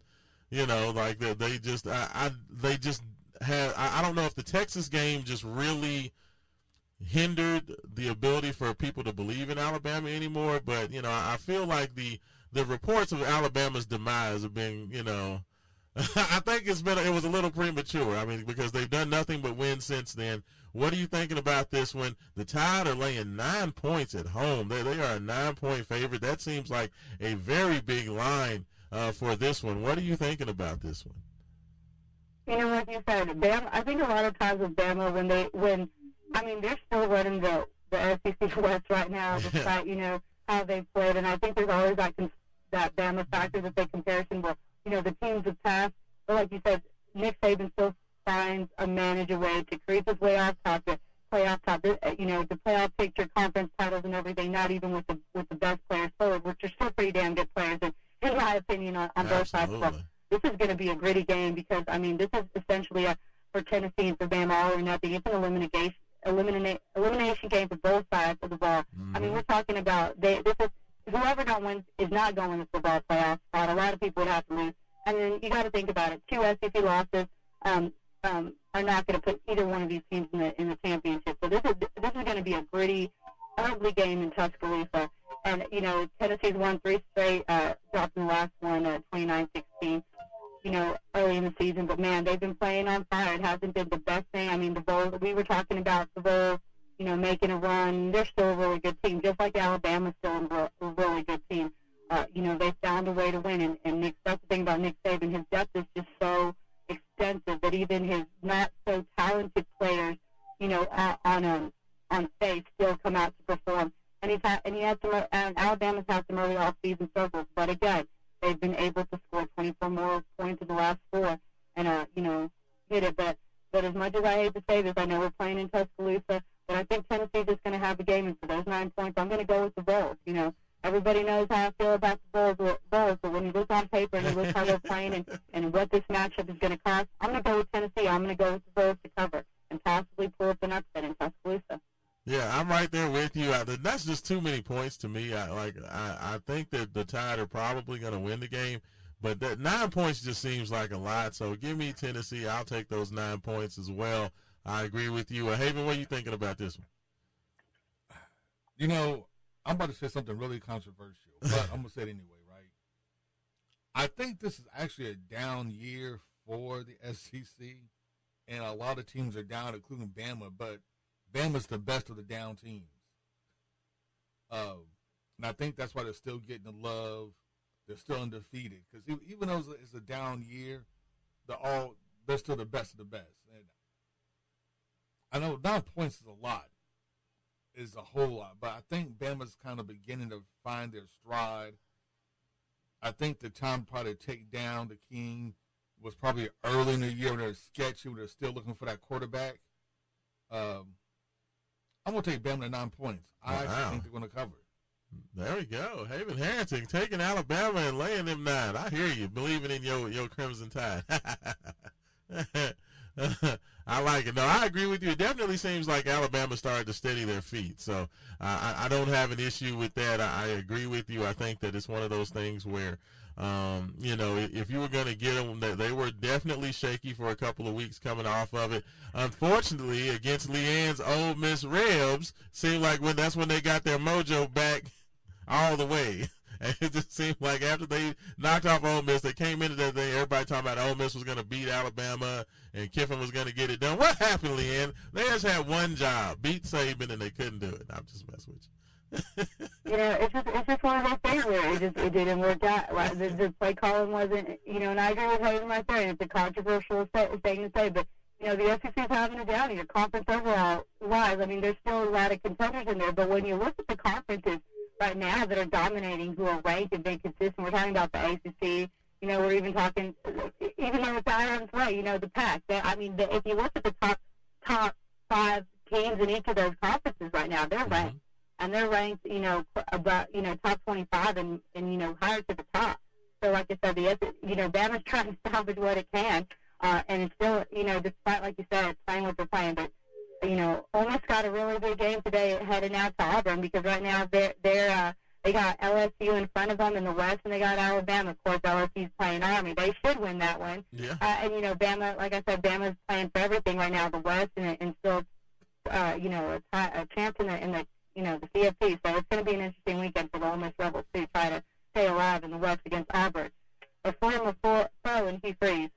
you know, like that they just, I, I they just have. I, I don't know if the Texas game just really hindered the ability for people to believe in Alabama anymore. But you know, I feel like the the reports of Alabama's demise have been, you know, I think it's been it was a little premature. I mean, because they've done nothing but win since then. What are you thinking about this when the Tide are laying nine points at home? They they are a nine point favorite. That seems like a very big line uh, for this one. What are you thinking about this one? You know what you said, Bama. I think a lot of times with Bama, when they when, I mean, they're still running the the SEC West right now, despite you know how they've played, and I think there's always that con- that Bama factor that they comparison. Well, you know, the teams have passed, but like you said, Nick Saban still finds a manage a way to creep his way off top, to playoff top, you know, the playoff picture, conference titles, and everything. Not even with the with the best players forward, which are still pretty damn good players, in, in my opinion, on, on both sides. So this is going to be a gritty game because I mean this is essentially a for Tennessee and for Bama all or nothing. It's an elimination eliminate elimination game for both sides of the ball. I mean we're talking about they this is whoever don't win is not going to the football playoff spot. A lot of people would have to lose. And then you got to think about it. Two SEC losses um, um, are not going to put either one of these teams in the in the championship. So this is this is going to be a gritty, ugly game in Tuscaloosa. And you know Tennessee's won three straight, uh, dropped in the last one, uh, 29-16 you know, early in the season. But man, they've been playing on fire. It hasn't been the best thing. I mean, the Vols. We were talking about the Vols, you know, making a run. They're still a really good team, just like Alabama's still a a really good team. Uh, you know, they found a way to win. And, and Nick, that's the thing about Nick Saban. His depth is just so extensive that even his not so talented players, you know, uh, on um, on face still come out to perform. And he's had, and he had some, and Alabama's had some early off-season struggles. But again, they've been able to score 24 more points in the last four, and uh, you know, hit it. But but as much as I hate to say this, I know we're playing in Tuscaloosa, but I think Tennessee's just going to have a game, and for those nine points, I'm going to go with the Vols. You know, everybody knows how I feel about the Vols, Vols but when you look on paper and you look how they're playing and, and what this matchup is going to cost, I'm going to go with Tennessee. I'm going to go with the Vols to cover and possibly pull up an upset in Tuscaloosa. Yeah, I'm right there with you. I, that's just too many points to me. I like. I, I think that the Tide are probably going to win the game, but that nine points just seems like a lot. So give me Tennessee. I'll take those nine points as well. I agree with you. Uh, Haven, what are you thinking about this one? You know, I'm about to say something really controversial, but I'm gonna say it anyway, right? I think this is actually a down year for the SEC, and a lot of teams are down, including Bama. But Bama's the best of the down teams, um, and I think that's why they're still getting the love. They're still undefeated because even though it's a down year, they're all they're still the best of the best. And I know nine points is a lot, is a whole lot. But I think Bama's kind of beginning to find their stride. I think the time probably to take down the King was probably early in the year when they're sketchy, when they're still looking for that quarterback. Um, I'm gonna take Bama to nine points. I Wow. think they're gonna cover. There we go. Haven Harrington taking Alabama and laying them nine. I hear you. Believing in your, your Crimson Tide. I like it. No, I agree with you. It definitely seems like Alabama started to steady their feet. So uh, I, I don't have an issue with that. I, I agree with you. I think that it's one of those things where, um, you know, if you were going to get them, they were definitely shaky for a couple of weeks coming off of it. Unfortunately, against Lee Ann's Ole Miss Rebs, seemed like when that's when they got their mojo back all the way. And it just seemed like after they knocked off Ole Miss, they came into that thing. Everybody talking about Ole Miss was going to beat Alabama and Kiffin was going to get it done. What happened, Lee Ann? They just had one job: beat Saban, and they couldn't do it. I'm just messing with you. you know, it's just it's just one of those things where it just it didn't work out. Like, the, the play calling wasn't, you know, and I agree with Hayden right there. It's a controversial thing to say, but you know, the SEC is having a down year. Conference overall wise, I mean, there's still a lot of contenders in there, but when you look at the conferences right now that are dominating, who are ranked and been consistent. We're talking about the ACC. You know, we're even talking, even though it's Ireland's way. You know, the Pac. I mean, the, if you look at the top top five teams in each of those conferences right now, they're mm-hmm. ranked, and they're ranked. You know, about you know top 25 and and you know higher to the top. So, like I said, the you know Bama's trying to salvage what it can, uh, and it's still you know despite like you said, playing what they're playing, but you know, Ole Miss got a really good game today heading out to Auburn because right now they're they're uh, they got LSU in front of them in the West, and they got Alabama. Of course, LSU's playing Army. They should win that one. Yeah. Uh, and you know, Bama, like I said, Bama's playing for everything right now. The West and, and still, uh, you know, a, t- a chance in the in the you know the CFP. So it's going to be an interesting weekend for the Ole Miss Rebels to try to stay alive in the West against Auburn. A former foe in Hugh Freeze.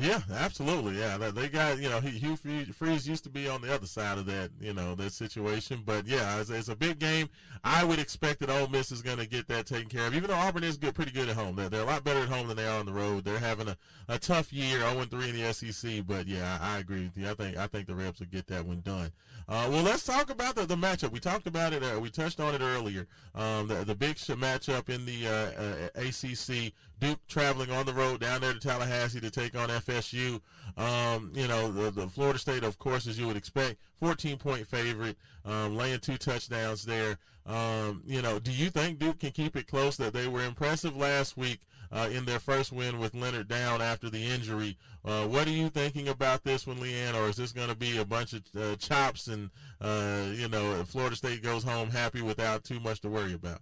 Yeah, absolutely. Yeah, they got you know Hugh Freeze used to be on the other side of that you know that situation, but yeah, it's, it's a big game. I would expect that Ole Miss is going to get that taken care of. Even though Auburn is good, pretty good at home. They're, they're a lot better at home than they are on the road. They're having a, a tough year, 0 3 in the SEC. But yeah, I, I, agree with you. I think I think the Rebs will get that one done. Uh, well, let's talk about the, the matchup. We talked about it. Uh, we touched on it earlier. Um, the, the big matchup in the uh, uh ACC. Duke traveling on the road down there to Tallahassee to take on FSU. Um, you know, the, the, Florida State, of course, as you would expect, 14 point favorite, um, laying two touchdowns there. Um, you know, do you think Duke can keep it close? That they were impressive last week uh, in their first win with Leonard down after the injury. Uh, what are you thinking about this one, Lee Ann? Or is this going to be a bunch of uh, chops and, uh, you know, Florida State goes home happy without too much to worry about?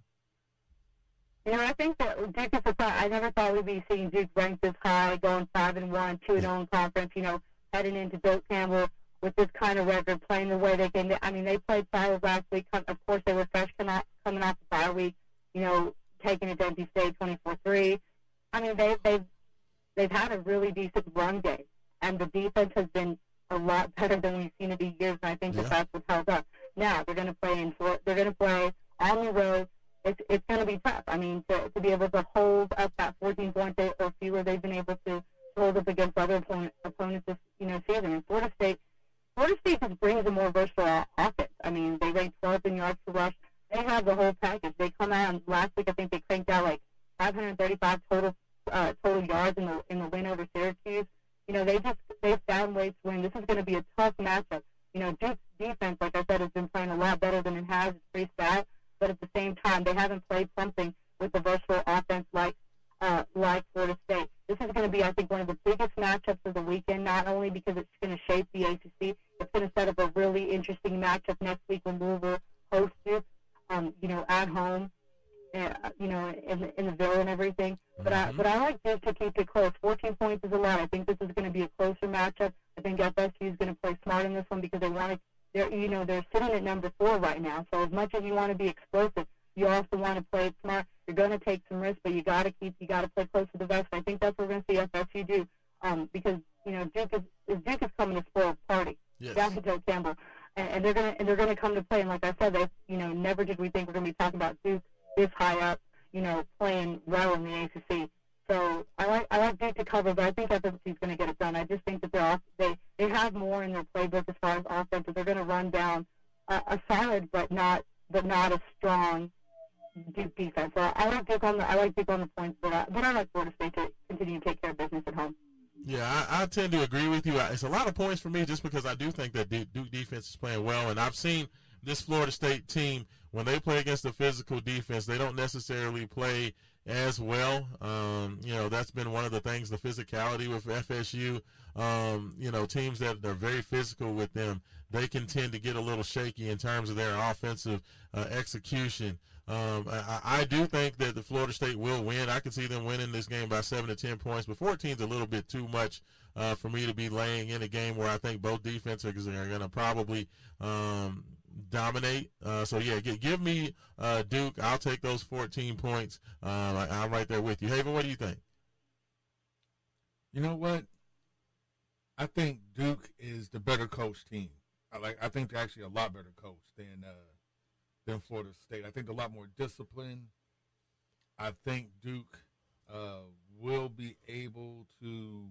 You know, I think that Duke is a I never thought we'd be seeing Duke ranked this high, going five and one, two and zero in conference. You know, heading into Doak Campbell with this kind of record, playing the way they can. I mean, they played Cyrus last week. Of course, they were fresh coming off, coming off the bye week. You know, taking it to NC State twenty four three. I mean, they they've they've had a really decent run game, and the defense has been a lot better than we've seen it in years. And I think yeah. that that's what's held up. Now they're going to play in. They're going to play on the road it's it's going to be tough. I mean, to to be able to hold up that 14 points or fewer they've been able to hold up against other opponent, opponents this you know season. And Florida State, Florida State just brings a more versatile offense. I mean, they rank 12th in yards per rush. They have the whole package. They come out and last week. I think they cranked out like 535 total uh, total yards in the in the win over Syracuse. You know, they just they found ways to win. This is going to be a tough matchup. You know, Duke's defense, like I said, has been playing a lot better than it has. It's pretty stout but at the same time, they haven't played something with a versatile offense like uh, like Florida State. This is going to be, I think, one of the biggest matchups of the weekend. Not only because it's going to shape the ACC, it's going to set up a really interesting matchup next week when Louisville hosts it. Um, you know, at home, uh, you know, in, in the Ville and everything. But I, mm-hmm. but I like this to keep it close. 14 points is a lot. I think this is going to be a closer matchup. I think FSU is going to play smart in this one because they want to they're you know they're sitting at number four right now. So as much as you want to be explosive, you also want to play it smart. You're going to take some risks, but you got to keep you got to play close to the vest. I think that's what we're going to see FSU do um, because you know Duke is Duke is coming to spoil the party. Yes. Down to Doak Campbell, and, and they're gonna and they're gonna come to play. And like I said, they you know never did we think we're going to be talking about Duke this high up, you know, playing well in the ACC. So I like I like Duke to cover, but I think FSU is going to get it done. I just think that they're off, they they have more in their playbook as far as offense. But they're going to run down a, a solid, but not but not a strong Duke defense. So I like Duke on the I like Duke on the points, but I, but I like Florida State to continue to take care of business at home. Yeah, I, I, tend to agree with you. It's a lot of points for me just because I do think that Duke defense is playing well, and I've seen this Florida State team when they play against a physical defense, they don't necessarily play as well. Um, you know, that's been one of the things, the physicality with FSU. Um, you know, teams that are very physical with them, they can tend to get a little shaky in terms of their offensive uh, execution. Um, I, I, do think that the Florida State will win. I can see them winning this game by seven to ten points, but 14 is a little bit too much uh, for me to be laying in a game where I think both defenses are going to probably um, dominate. Uh, so yeah, g- give me uh, Duke. I'll take those 14 points. Uh, I, am right there with you. Haven, what do you think? You know what? I think Duke is the better coach team. I like. I think they're actually a lot better coach than uh, than Florida State. I think a lot more disciplined. I think Duke uh, will be able to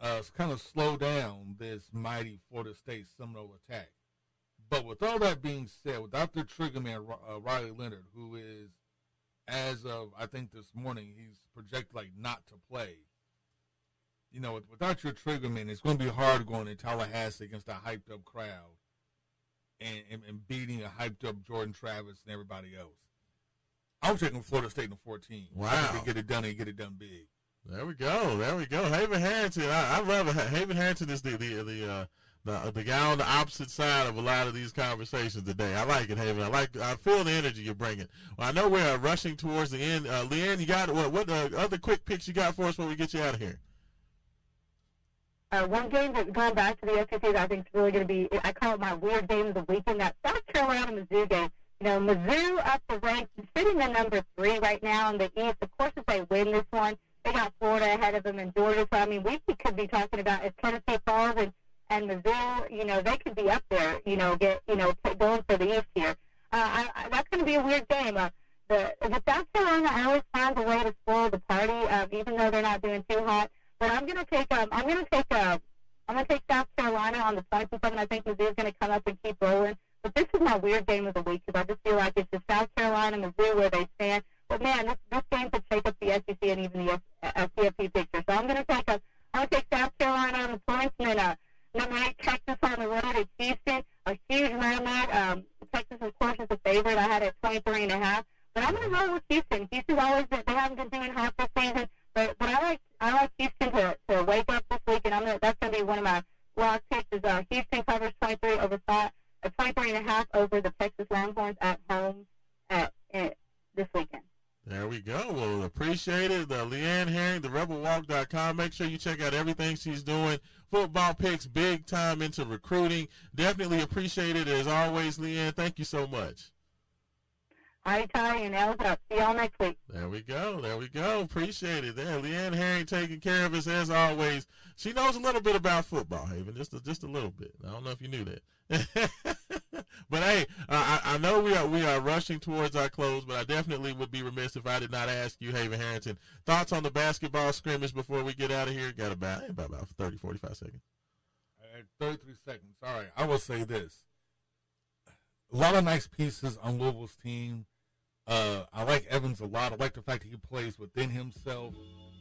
uh, kind of slow down this mighty Florida State Seminole attack. But with all that being said, without the triggerman uh, Riley Leonard, who is, as of I think this morning, he's projected like not to play. You know, without your triggerman, it's going to be hard going in Tallahassee against a hyped up crowd and, and, and beating a hyped up Jordan Travis and everybody else. I was taking Florida State in 14. Wow. They get it done and get it done big. There we go. There we go. Haven Harrington. I, I love it. Haven Harrington is the the the uh, the the guy on the opposite side of a lot of these conversations today. I like it, Haven. I like. I feel the energy you're bringing. Well, I know we're uh, rushing towards the end. Uh, Lee Ann, you got what? What uh, other quick picks you got for us when we get you out of here? Uh, one game that's going back to the SEC that I think is really going to be, I call it my weird game of the weekend, that South Carolina Mizzou game. You know, Mizzou up the ranks, sitting at number three right now in the East. Of course, if they win this one, they got Florida ahead of them and Georgia. So, I mean, we could be talking about if Tennessee falls and, and Mizzou, you know, they could be up there, you know, get, you know, going for the East here. Uh, I, I, that's going to be a weird game. Uh, the, the South Carolina always finds a way to spoil the party, uh, even though they're not doing too hot. But I'm gonna take um I'm gonna take uh I'm gonna take South Carolina on the 27. I think Mizzou's gonna come up and keep rolling. But this is my weird game of the week because I just feel like it's just South Carolina and Mizzou where they stand. But man, this this game could shake up the SEC and even the uh, CFP picture. So I'm gonna take a I'm gonna take South Carolina on the points and then uh number eight Texas on the road at Houston. A huge there. Um, Texas of course is a favorite. I had it 23 and a half. But I'm gonna roll with Houston. Houston's always been, they haven't been doing hot this season. But but I like I like Houston to, to wake up this week, and I'm gonna, that's going to be one of my last picks. Is uh, Houston covers 23 over five, uh, 23 and a half over the Texas Longhorns at home at, at this weekend. There we go. Well, appreciate it. The Lee Ann Herring, the rebelwalk.com. Make sure you check out everything she's doing. Football picks, big time into recruiting. Definitely appreciate it as always, Lee Ann. Thank you so much. Hi, Ty, and L's up. See y'all next week. There we go. There we go. Appreciate it. There, Lee Ann Herring taking care of us as always. She knows a little bit about football, Haven, just a, just a little bit. I don't know if you knew that. but hey, I, I, know we are we are rushing towards our close, but I definitely would be remiss if I did not ask you, Haven Harrington, thoughts on the basketball scrimmage before we get out of here. Got about about, about 30, 45 seconds. Uh, 33 seconds. All right. I will say this. A lot of nice pieces on Louisville's team. Uh, I like Evans a lot. I like the fact that he plays within himself.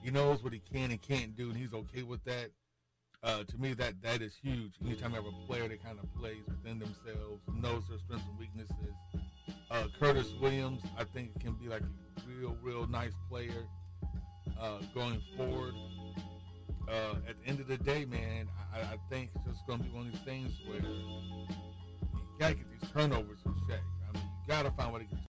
He knows what he can and can't do, and he's okay with that. Uh, to me, that that is huge. Anytime you have a player that kind of plays within themselves, knows their strengths and weaknesses. Uh, Curtis Williams, I think, can be like a real, real nice player uh, going forward. Uh, at the end of the day, man, I, I think it's just going to be one of these things where you got to get these turnovers in check. I mean, you got to find a way to get